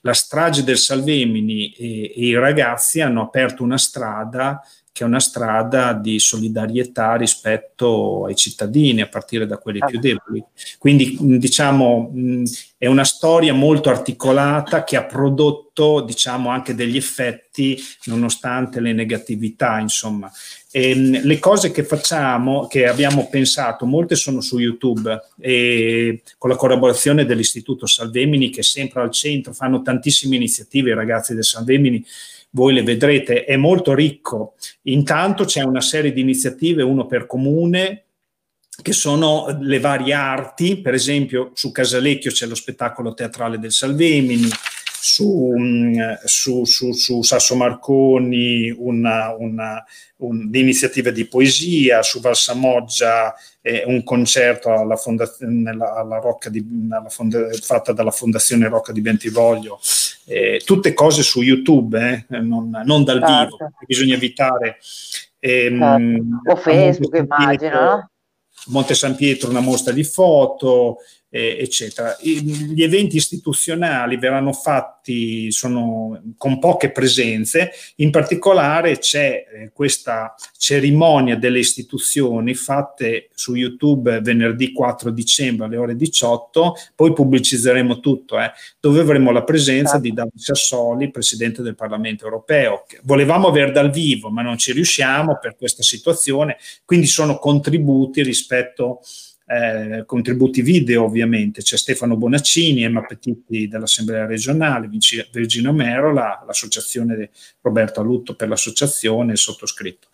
la strage del Salvemini e, e i ragazzi hanno aperto una strada che è una strada di solidarietà rispetto ai cittadini, a partire da quelli più deboli. Quindi, diciamo, è una storia molto articolata che ha prodotto, diciamo, anche degli effetti nonostante le negatività, insomma. E, le cose che facciamo, che abbiamo pensato, molte sono su YouTube e con la collaborazione dell'Istituto Salvemini che è sempre al centro, fanno tantissime iniziative i ragazzi del Salvemini voi le vedrete, è molto ricco. Intanto c'è una serie di iniziative, uno per comune, che sono le varie arti, per esempio su Casalecchio c'è lo spettacolo teatrale del Salvemini, su, mm, su, su, su Sasso Marconi una, una, un'iniziativa di poesia, su Valsamoggia eh, un concerto alla fondazione, alla Rocca di, alla fonda, fatta dalla Fondazione Rocca di Bentivoglio, eh, tutte cose su YouTube, eh, non, non, dal certo. vivo, bisogna evitare. Ehm, certo. O Facebook, immagino, no? Monte San Pietro una mostra di foto, eh, eccetera. gli eventi istituzionali verranno fatti sono, con poche presenze, in particolare c'è eh, questa cerimonia delle istituzioni fatte su YouTube venerdì 4 dicembre alle ore 18, poi pubblicizzeremo tutto, eh, dove avremo la presenza di Davide Sassoli, Presidente del Parlamento europeo. Volevamo aver dal vivo, ma non ci riusciamo per questa situazione, quindi sono contributi rispetto a eh, contributi video ovviamente, c'è Stefano Bonaccini, Emma Petitti dell'Assemblea regionale, Virginia Merola, l'associazione Roberto Alutto per l'associazione, il sottoscritto.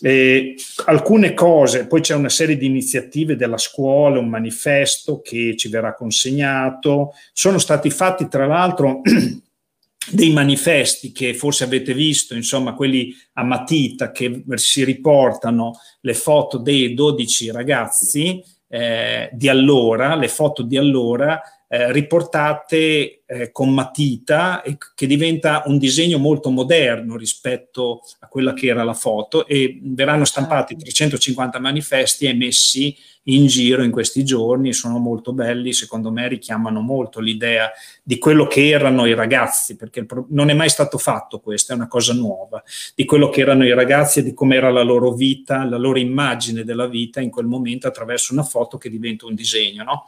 E alcune cose, poi c'è una serie di iniziative della scuola, un manifesto che ci verrà consegnato, sono stati fatti tra l'altro dei manifesti che forse avete visto, insomma quelli a matita che si riportano le foto dei 12 ragazzi eh, di allora, le foto di allora, eh, riportate eh, con matita e che diventa un disegno molto moderno rispetto a quella che era la foto e verranno stampati 350 certo. manifesti e messi in giro in questi giorni, sono molto belli, secondo me richiamano molto l'idea di quello che erano i ragazzi, perché non è mai stato fatto questo, è una cosa nuova, di quello che erano i ragazzi e di come era la loro vita, la loro immagine della vita in quel momento attraverso una foto che diventa un disegno. No?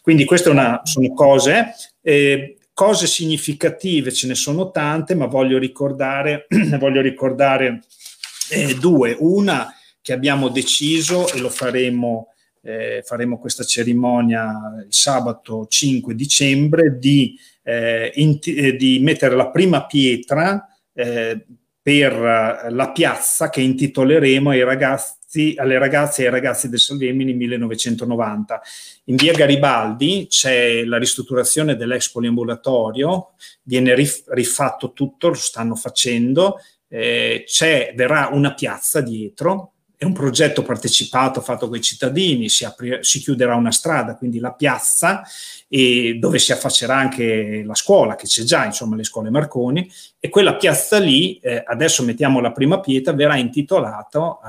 Quindi queste una, sono cose. Eh, cose significative ce ne sono tante, ma voglio ricordare, voglio ricordare eh, due. Una che abbiamo deciso e lo faremo eh, faremo questa cerimonia il sabato 5 dicembre, di, eh, inti- eh, di mettere la prima pietra eh, per la piazza che intitoleremo ai ragazzi, alle ragazze e ai ragazzi del Salvemini 1990. In via Garibaldi c'è la ristrutturazione dell'ex poliambulatorio, viene rif- rifatto tutto, lo stanno facendo, eh, verrà una piazza dietro è un progetto partecipato fatto con i cittadini, si, apri, si chiuderà una strada, quindi la piazza, dove si affaccerà anche la scuola, che c'è già, insomma, le scuole Marconi, e quella piazza lì, eh, adesso mettiamo la prima pietra, verrà intitolata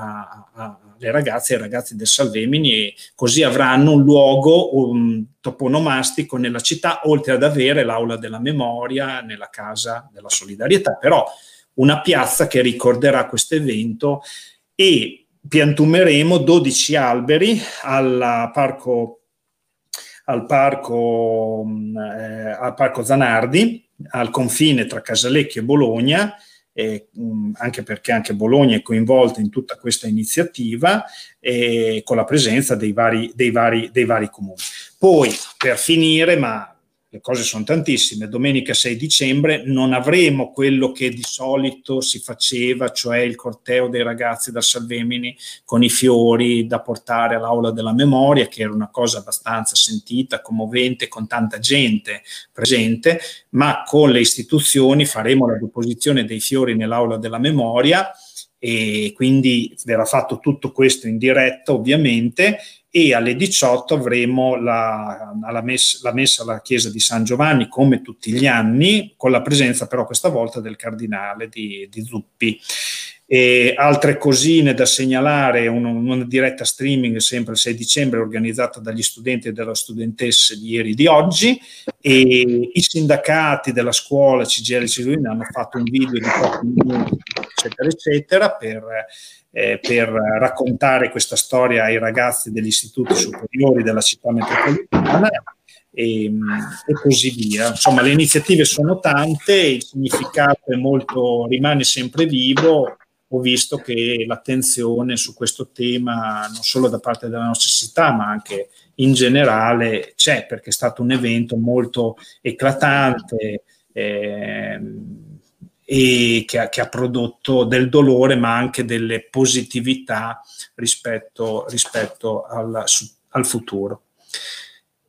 alle ragazze e ai ragazzi del Salvemini e così avranno un luogo un toponomastico nella città, oltre ad avere l'aula della memoria nella casa della solidarietà, però una piazza che ricorderà questo evento e piantumeremo 12 alberi al parco, al parco, eh, al parco Zanardi, al confine tra Casalecchio e Bologna, eh, anche perché anche Bologna è coinvolta in tutta questa iniziativa, eh, con la presenza dei vari, dei, vari, dei vari comuni. Poi, per finire, ma le cose sono tantissime. Domenica 6 dicembre non avremo quello che di solito si faceva, cioè il corteo dei ragazzi da Salvemini con i fiori da portare all'aula della memoria, che era una cosa abbastanza sentita, commovente, con tanta gente presente, ma con le istituzioni faremo la deposizione dei fiori nell'aula della memoria e quindi verrà fatto tutto questo in diretta ovviamente e alle 18 avremo la, la, messa, la, messa, alla chiesa di San Giovanni come tutti gli anni, con la presenza però questa volta del cardinale di, di Zuppi. E altre cosine da segnalare, un, una diretta streaming sempre il 6 dicembre organizzata dagli studenti e dalle studentesse di ieri e di oggi e i sindacati della scuola CGL Ciluina hanno fatto un video di pochi minuti eccetera eccetera per eh, per raccontare questa storia ai ragazzi degli istituti superiori della città metropolitana e, e, così via. Insomma, le iniziative sono tante, il significato è molto, rimane sempre vivo. Ho visto che l'attenzione su questo tema, non solo da parte della nostra città, ma anche in generale, c'è perché è stato un evento molto eclatante. Eh, e che ha, che ha, prodotto del dolore ma anche delle positività rispetto, rispetto al, al, futuro.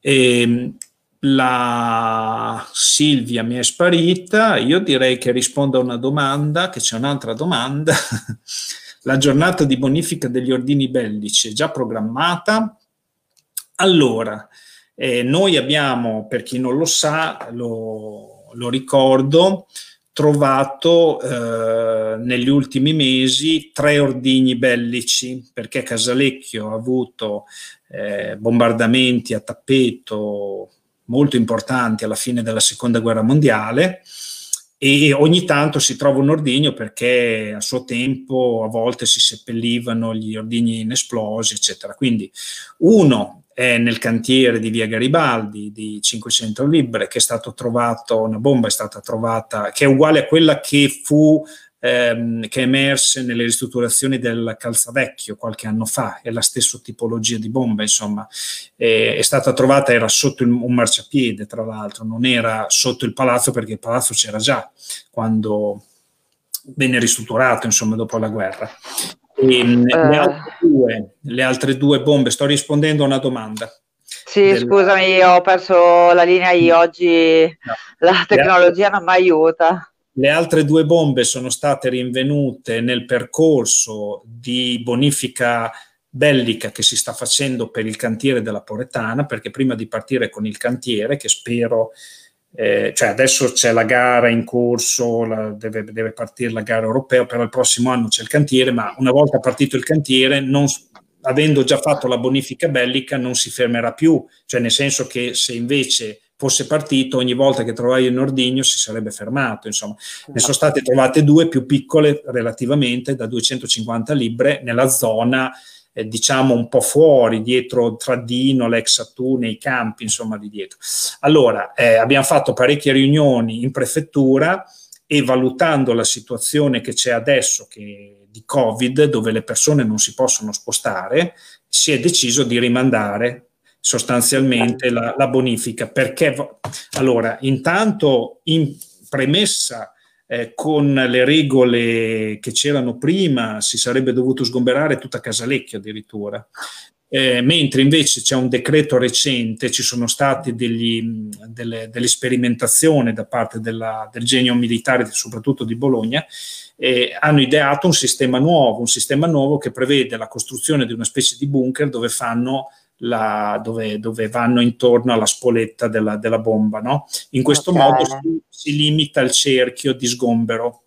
E ehm, la Silvia mi è sparita, io direi che rispondo a una domanda, che c'è un'altra domanda. la giornata di bonifica degli ordini bellici è già programmata? Allora, eh, noi abbiamo, per chi non lo sa, lo, lo ricordo, trovato eh, negli ultimi mesi tre ordigni bellici perché Casalecchio ha avuto eh, bombardamenti a tappeto molto importanti alla fine della seconda guerra mondiale e ogni tanto si trova un ordigno perché a suo tempo a volte si seppellivano gli ordigni inesplosi eccetera. Quindi uno è nel cantiere di via Garibaldi di 500 libbre che è stato trovato, una bomba è stata trovata che è uguale a quella che fu ehm, che emerse nelle ristrutturazioni del Calzavecchio qualche anno fa, è la stessa tipologia di bomba, insomma, eh, è stata trovata, era sotto il, un marciapiede tra l'altro, non era sotto il palazzo perché il palazzo c'era già quando venne ristrutturato, insomma, dopo la guerra. E, uh, le, altre due, le, altre due, bombe, sto rispondendo a una domanda. Sì, del... scusami, ho perso la linea io oggi, no. la tecnologia non mi aiuta. Le altre due bombe sono state rinvenute nel percorso di bonifica bellica che si sta facendo per il cantiere della Poretana, perché prima di partire con il cantiere, che spero eh, cioè adesso c'è la gara in corso, la, deve, deve, partire la gara europea, però il prossimo anno c'è il cantiere, ma una volta partito il cantiere, non, avendo già fatto la bonifica bellica, non si fermerà più, cioè nel senso che se invece fosse partito ogni volta che trovai un ordigno si sarebbe fermato, insomma. Ne sono state trovate due più piccole relativamente, da 250 libbre, nella zona eh, diciamo un po' fuori, dietro Tradino, l'ex Attu, nei campi, insomma, di dietro. Allora, eh, abbiamo fatto parecchie riunioni in prefettura e valutando la situazione che c'è adesso che, di Covid, dove le persone non si possono spostare, si è deciso di rimandare sostanzialmente la, la bonifica. Perché, allora, intanto in premessa eh, con le regole che c'erano prima si sarebbe dovuto sgomberare tutta Casalecchio addirittura. Eh, mentre invece c'è un decreto recente, ci sono state degli, delle, delle, sperimentazioni da parte della, del genio militare, soprattutto di Bologna, eh, hanno ideato un sistema nuovo, un sistema nuovo che prevede la costruzione di una specie di bunker dove fanno la, dove, dove, vanno intorno alla spoletta della, della bomba. No? In questo okay. modo si, si, limita il cerchio di sgombero.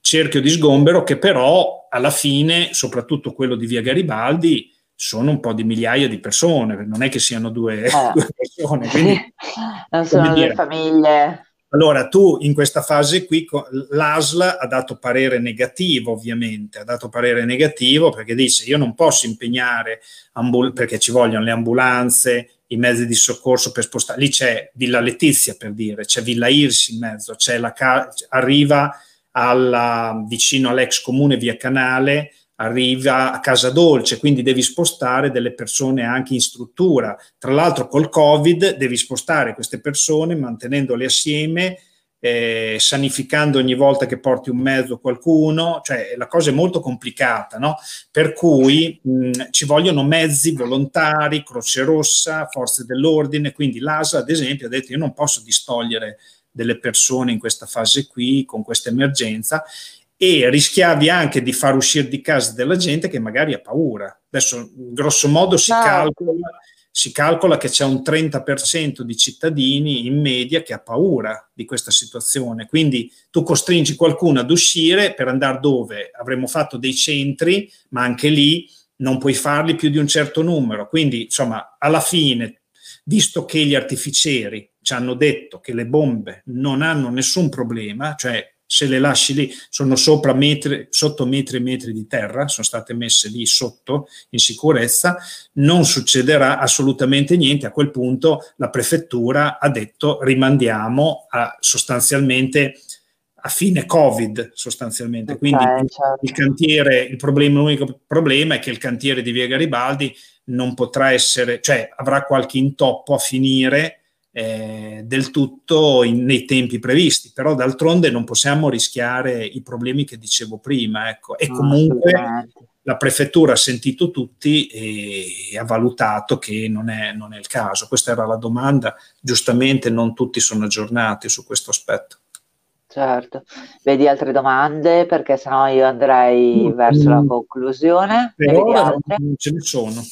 Cerchio di sgombero che però alla fine, soprattutto quello di Via Garibaldi, sono un po' di migliaia di persone, non è che siano due, eh. due persone. Quindi, non sono due famiglie. Allora, tu in questa fase qui, l'ASL ha dato parere negativo, ovviamente, ha dato parere negativo perché dice io non posso impegnare, ambul- perché ci vogliono le ambulanze, i mezzi di soccorso per spostare. Lì c'è Villa Letizia, per dire, c'è Villa Irsi in mezzo, c'è la ca- arriva alla, vicino all'ex comune via Canale, arriva a casa dolce, quindi devi spostare delle persone anche in struttura. Tra l'altro col Covid devi spostare queste persone mantenendole assieme, eh, sanificando ogni volta che porti un mezzo qualcuno, cioè la cosa è molto complicata, no? Per cui mh, ci vogliono mezzi volontari, Croce Rossa, forze dell'ordine, quindi l'ASA ad esempio ha detto io non posso distogliere delle persone in questa fase qui, con questa emergenza, e rischiavi anche di far uscire di casa della gente che magari ha paura. Adesso, grosso modo, si, no. calcola, si calcola che c'è un 30% di cittadini in media che ha paura di questa situazione. Quindi tu costringi qualcuno ad uscire per andare dove avremmo fatto dei centri, ma anche lì non puoi farli più di un certo numero. Quindi, insomma, alla fine, visto che gli artificieri ci hanno detto che le bombe non hanno nessun problema, cioè se le lasci lì, sono sopra metri, sotto metri e metri di terra, sono state messe lì sotto in sicurezza, non succederà assolutamente niente. A quel punto la prefettura ha detto rimandiamo a, sostanzialmente a fine Covid, sostanzialmente. Quindi okay, certo. il cantiere, il problema, l'unico problema è che il cantiere di Via Garibaldi non potrà essere, cioè avrà qualche intoppo a finire eh, del tutto in, nei tempi previsti, però d'altronde non possiamo rischiare i problemi che dicevo prima. Ecco. E comunque la prefettura ha sentito tutti e, e ha valutato che non è, non è il caso. Questa era la domanda, giustamente non tutti sono aggiornati su questo aspetto. Certo, vedi altre domande perché sennò io andrei mm. verso la conclusione. Per ora non ce ne sono.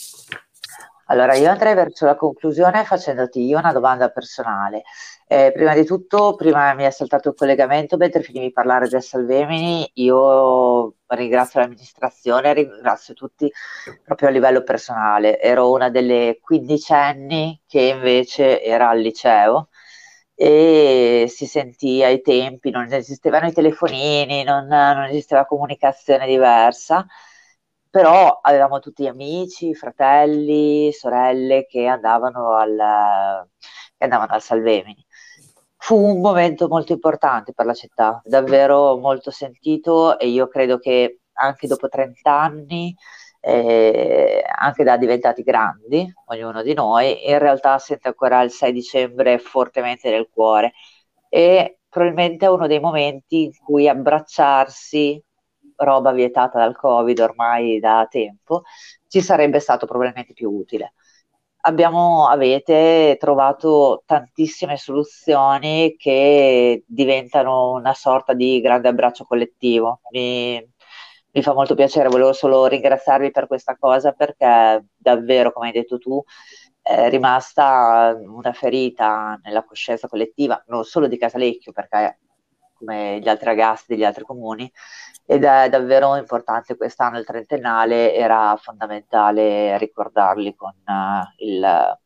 Allora, io andrei verso la conclusione facendoti io una domanda personale. Eh, prima di tutto, prima mi è saltato il collegamento, mentre finivi di parlare del Salvemini, io ringrazio l'amministrazione, ringrazio tutti proprio a livello personale. Ero una delle quindicenni che invece era al liceo e si sentì ai tempi, non esistevano i telefonini, non, non esisteva comunicazione diversa però avevamo tutti amici, fratelli, sorelle che andavano al, che andavano al Salvemini. Fu un momento molto importante per la città, davvero molto sentito e io credo che anche dopo 30 anni, eh, anche da diventati grandi, ognuno di noi, in realtà sente ancora il 6 dicembre fortemente nel cuore e probabilmente è uno dei momenti in cui abbracciarsi roba vietata dal Covid ormai da tempo, ci sarebbe stato probabilmente più utile. Abbiamo, avete trovato tantissime soluzioni che diventano una sorta di grande abbraccio collettivo. Mi, mi fa molto piacere, volevo solo ringraziarvi per questa cosa perché davvero, come hai detto tu, è rimasta una ferita nella coscienza collettiva, non solo di Casalecchio, perché come gli altri ragazzi degli altri comuni, ed è davvero importante quest'anno il trentennale, era fondamentale ricordarli con uh, il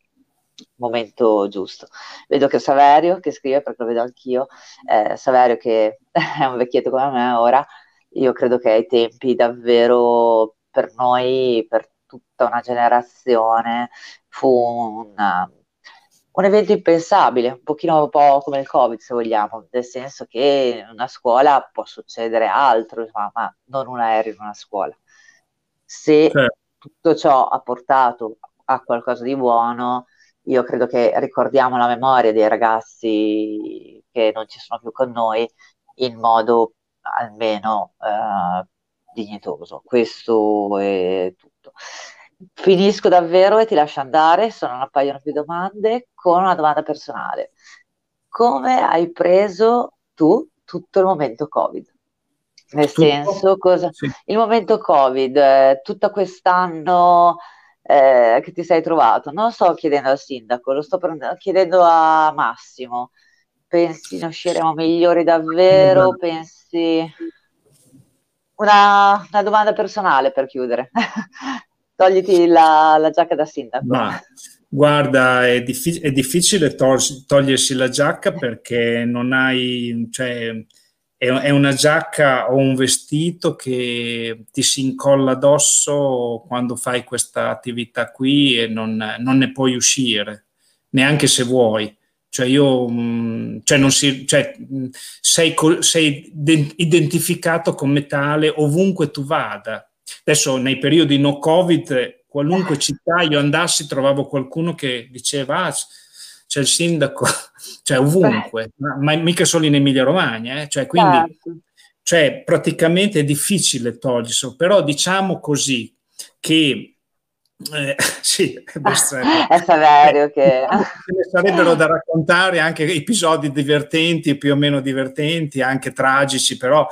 momento giusto. Vedo che Saverio che scrive, perché lo vedo anch'io, eh, Saverio che è un vecchietto come me ora, io credo che ai tempi davvero per noi, per tutta una generazione, fu un un evento impensabile, un pochino un po' come il Covid, se vogliamo, nel senso che in una scuola può succedere altro, ma non un aereo in una scuola. Se certo. tutto ciò ha portato a qualcosa di buono, io credo che ricordiamo la memoria dei ragazzi che non ci sono più con noi in modo almeno eh, dignitoso. Questo è tutto. Finisco davvero e ti lascio andare, se non appaiono più domande, con una domanda personale. Come hai preso tu tutto il momento Covid? Nel tutto? senso, cosa... Sì. il momento Covid, eh, tutto quest'anno eh, che ti sei trovato, non sto chiedendo al sindaco, lo sto prendendo, chiedendo a Massimo. Pensi ne usciremo migliori davvero? Pensi... Una, una domanda personale per chiudere. Togliti la, la, giacca da sindaco. Ma, guarda, è, diffi- è difficile tol- togliersi la giacca perché non hai, cioè, è, è, una giacca o un vestito che ti si incolla addosso quando fai questa attività qui e non, non ne puoi uscire, neanche se vuoi. Cioè, io, mm, cioè non si, cioè, mm, sei, sei identificato come tale ovunque tu vada Adesso nei periodi no Covid, qualunque città io andassi trovavo qualcuno che diceva ah, c'è il sindaco, cioè ovunque, ma, ma, mica solo in Emilia Romagna, eh? cioè, quindi certo. cioè, praticamente è difficile toglierselo, però diciamo così che eh, sì, è Saverio che... Ce ne sarebbero da raccontare anche episodi divertenti, più o meno divertenti, anche tragici, però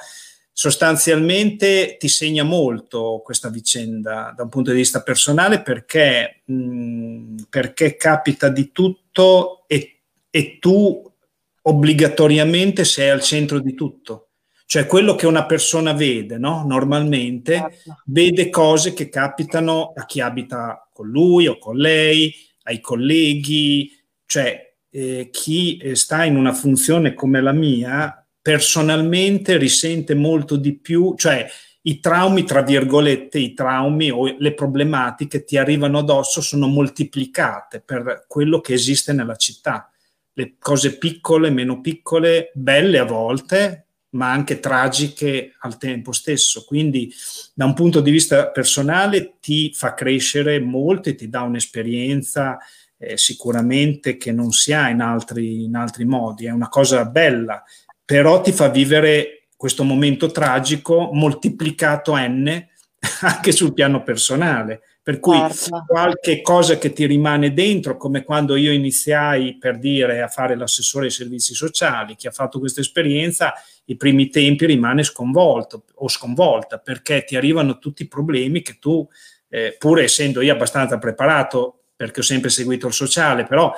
sostanzialmente ti segna molto questa vicenda da un punto di vista personale perché, mh, perché capita di tutto e, e, tu obbligatoriamente sei al centro di tutto. Cioè quello che una persona vede, no? normalmente, certo. vede cose che capitano a chi abita con lui o con lei, ai colleghi, cioè eh, chi sta in una funzione come la mia personalmente risente molto di più, cioè i traumi, tra virgolette, i traumi o le problematiche ti arrivano addosso sono moltiplicate per quello che esiste nella città. Le cose piccole, meno piccole, belle a volte, ma anche tragiche al tempo stesso. Quindi da un punto di vista personale ti fa crescere molto e ti dà un'esperienza eh, sicuramente che non si ha in altri, in altri modi. È una cosa bella però ti fa vivere questo momento tragico moltiplicato n anche sul piano personale. Per cui certo. qualche cosa che ti rimane dentro, come quando io iniziai per dire a fare l'assessore ai servizi sociali, chi ha fatto questa esperienza, i primi tempi rimane sconvolto o sconvolta perché ti arrivano tutti i problemi che tu, eh, pur essendo io abbastanza preparato, perché ho sempre seguito il sociale, però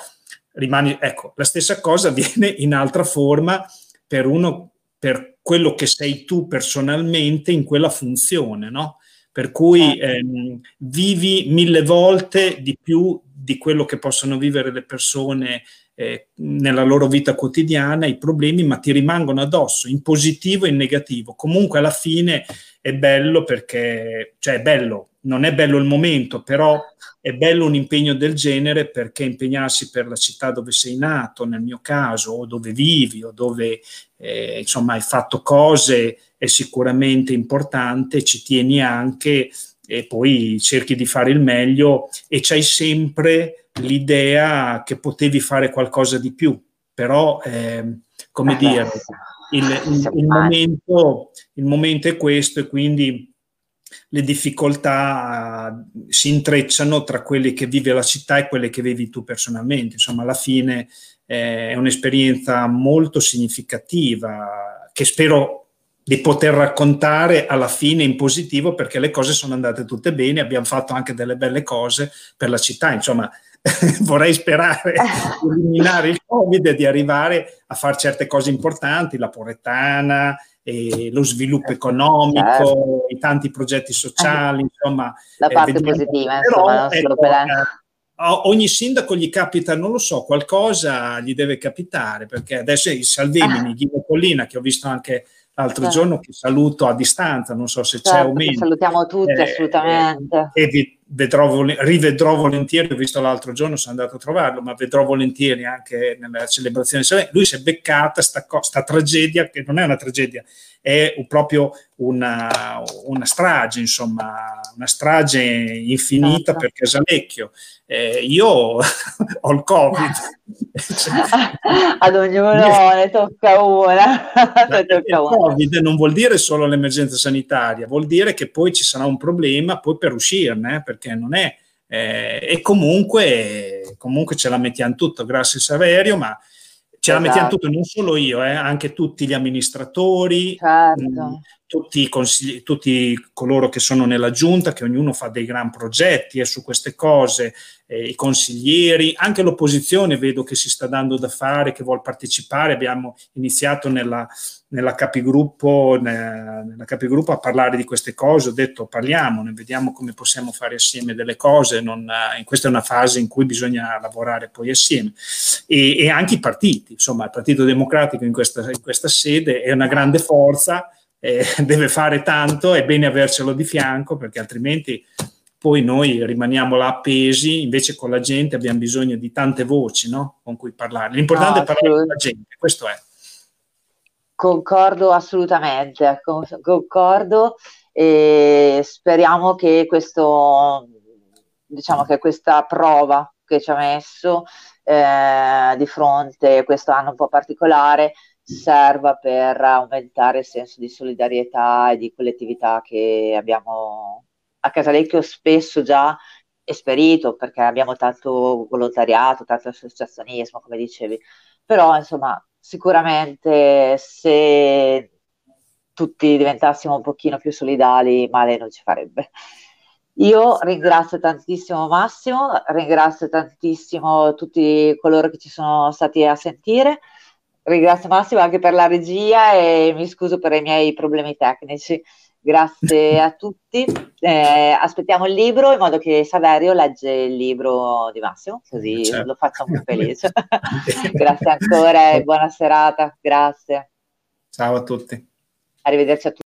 rimani, ecco, la stessa cosa avviene in altra forma per uno per quello che sei tu personalmente in quella funzione, no? Per cui certo. ehm, vivi mille volte di più di quello che possono vivere le persone eh, nella loro vita quotidiana, i problemi, ma ti rimangono addosso, in positivo e in negativo. Comunque alla fine è bello perché, cioè è bello, non è bello il momento, però è bello un impegno del genere perché impegnarsi per la città dove sei nato, nel mio caso, o dove vivi, o dove eh, insomma hai fatto cose, è sicuramente importante, ci tieni anche e poi cerchi di fare il meglio e c'hai sempre l'idea che potevi fare qualcosa di più, però eh, come dire, il, il, il, momento, il momento è questo e quindi le difficoltà uh, si intrecciano tra quelle che vive la città e quelle che vivi tu personalmente. Insomma, alla fine eh, è un'esperienza molto significativa che spero di poter raccontare alla fine in positivo perché le cose sono andate tutte bene, abbiamo fatto anche delle belle cose per la città, insomma vorrei sperare di eliminare il Covid e di arrivare a fare certe cose importanti, la Poretana, lo sviluppo certo, economico, certo. i tanti progetti sociali, insomma. La eh, parte eh, positiva, insomma, Però, ecco, eh, ogni sindaco gli capita, non lo so, qualcosa gli deve capitare, perché adesso i Salvemini, ah. Guido Collina, che ho visto anche l'altro certo. giorno, che saluto a distanza, non so se certo, c'è o meno. Salutiamo tutti, eh, assolutamente. Eh, vedrò, rivedrò volentieri, ho visto l'altro giorno, sono andato a trovarlo, ma vedrò volentieri anche nella celebrazione. Lui si è beccata sta, sta tragedia, che non è una tragedia, è proprio una, una strage, insomma, una strage infinita certo. per Casalecchio. Eh, io ho il Covid. Ad ognuno ne tocca una. ne tocca il Covid non vuol dire solo l'emergenza sanitaria, vuol dire che poi ci sarà un problema poi per uscirne, eh, perché non è... Eh, e comunque, comunque ce la mettiamo tutto, grazie Saverio, ma ce la mettiamo esatto. tutto, non solo io, eh, anche tutti gli amministratori, certo. mh, mm, tutti, tutti, coloro che sono nella giunta, che ognuno fa dei gran progetti eh, su queste cose, eh, i consiglieri, anche l'opposizione vedo che si sta dando da fare, che vuole partecipare. Abbiamo iniziato nella, nella, capigruppo, nella capigruppo a parlare di queste cose, ho detto parliamone, vediamo come possiamo fare assieme delle cose. Non, eh, questa è una fase in cui bisogna lavorare poi assieme. E, e anche i partiti, insomma, il Partito Democratico in questa, in questa sede è una grande forza eh, deve fare tanto, è bene avercelo di fianco perché altrimenti poi noi rimaniamo là appesi, invece con la gente abbiamo bisogno di tante voci no? con cui parlare. L'importante no, è parlare con la gente, questo è. Concordo assolutamente, concordo e speriamo che questo, diciamo che questa prova che ci ha messo eh, di fronte questo anno un po' particolare serva per aumentare il senso di solidarietà e di collettività che abbiamo a Casalecchio spesso già esperito perché abbiamo tanto volontariato, tanto associazionismo, come dicevi, però insomma sicuramente se tutti diventassimo un pochino più solidali, male non ci farebbe. Io ringrazio tantissimo Massimo, ringrazio tantissimo tutti coloro che ci sono stati a sentire. Ringrazio Massimo anche per la regia e mi scuso per i miei problemi tecnici. Grazie a tutti. Eh, aspettiamo il libro in modo che Saverio legge il libro di Massimo, così certo. lo facciamo felice. Grazie ancora e buona serata. Grazie. Ciao a tutti. Arrivederci a tutti.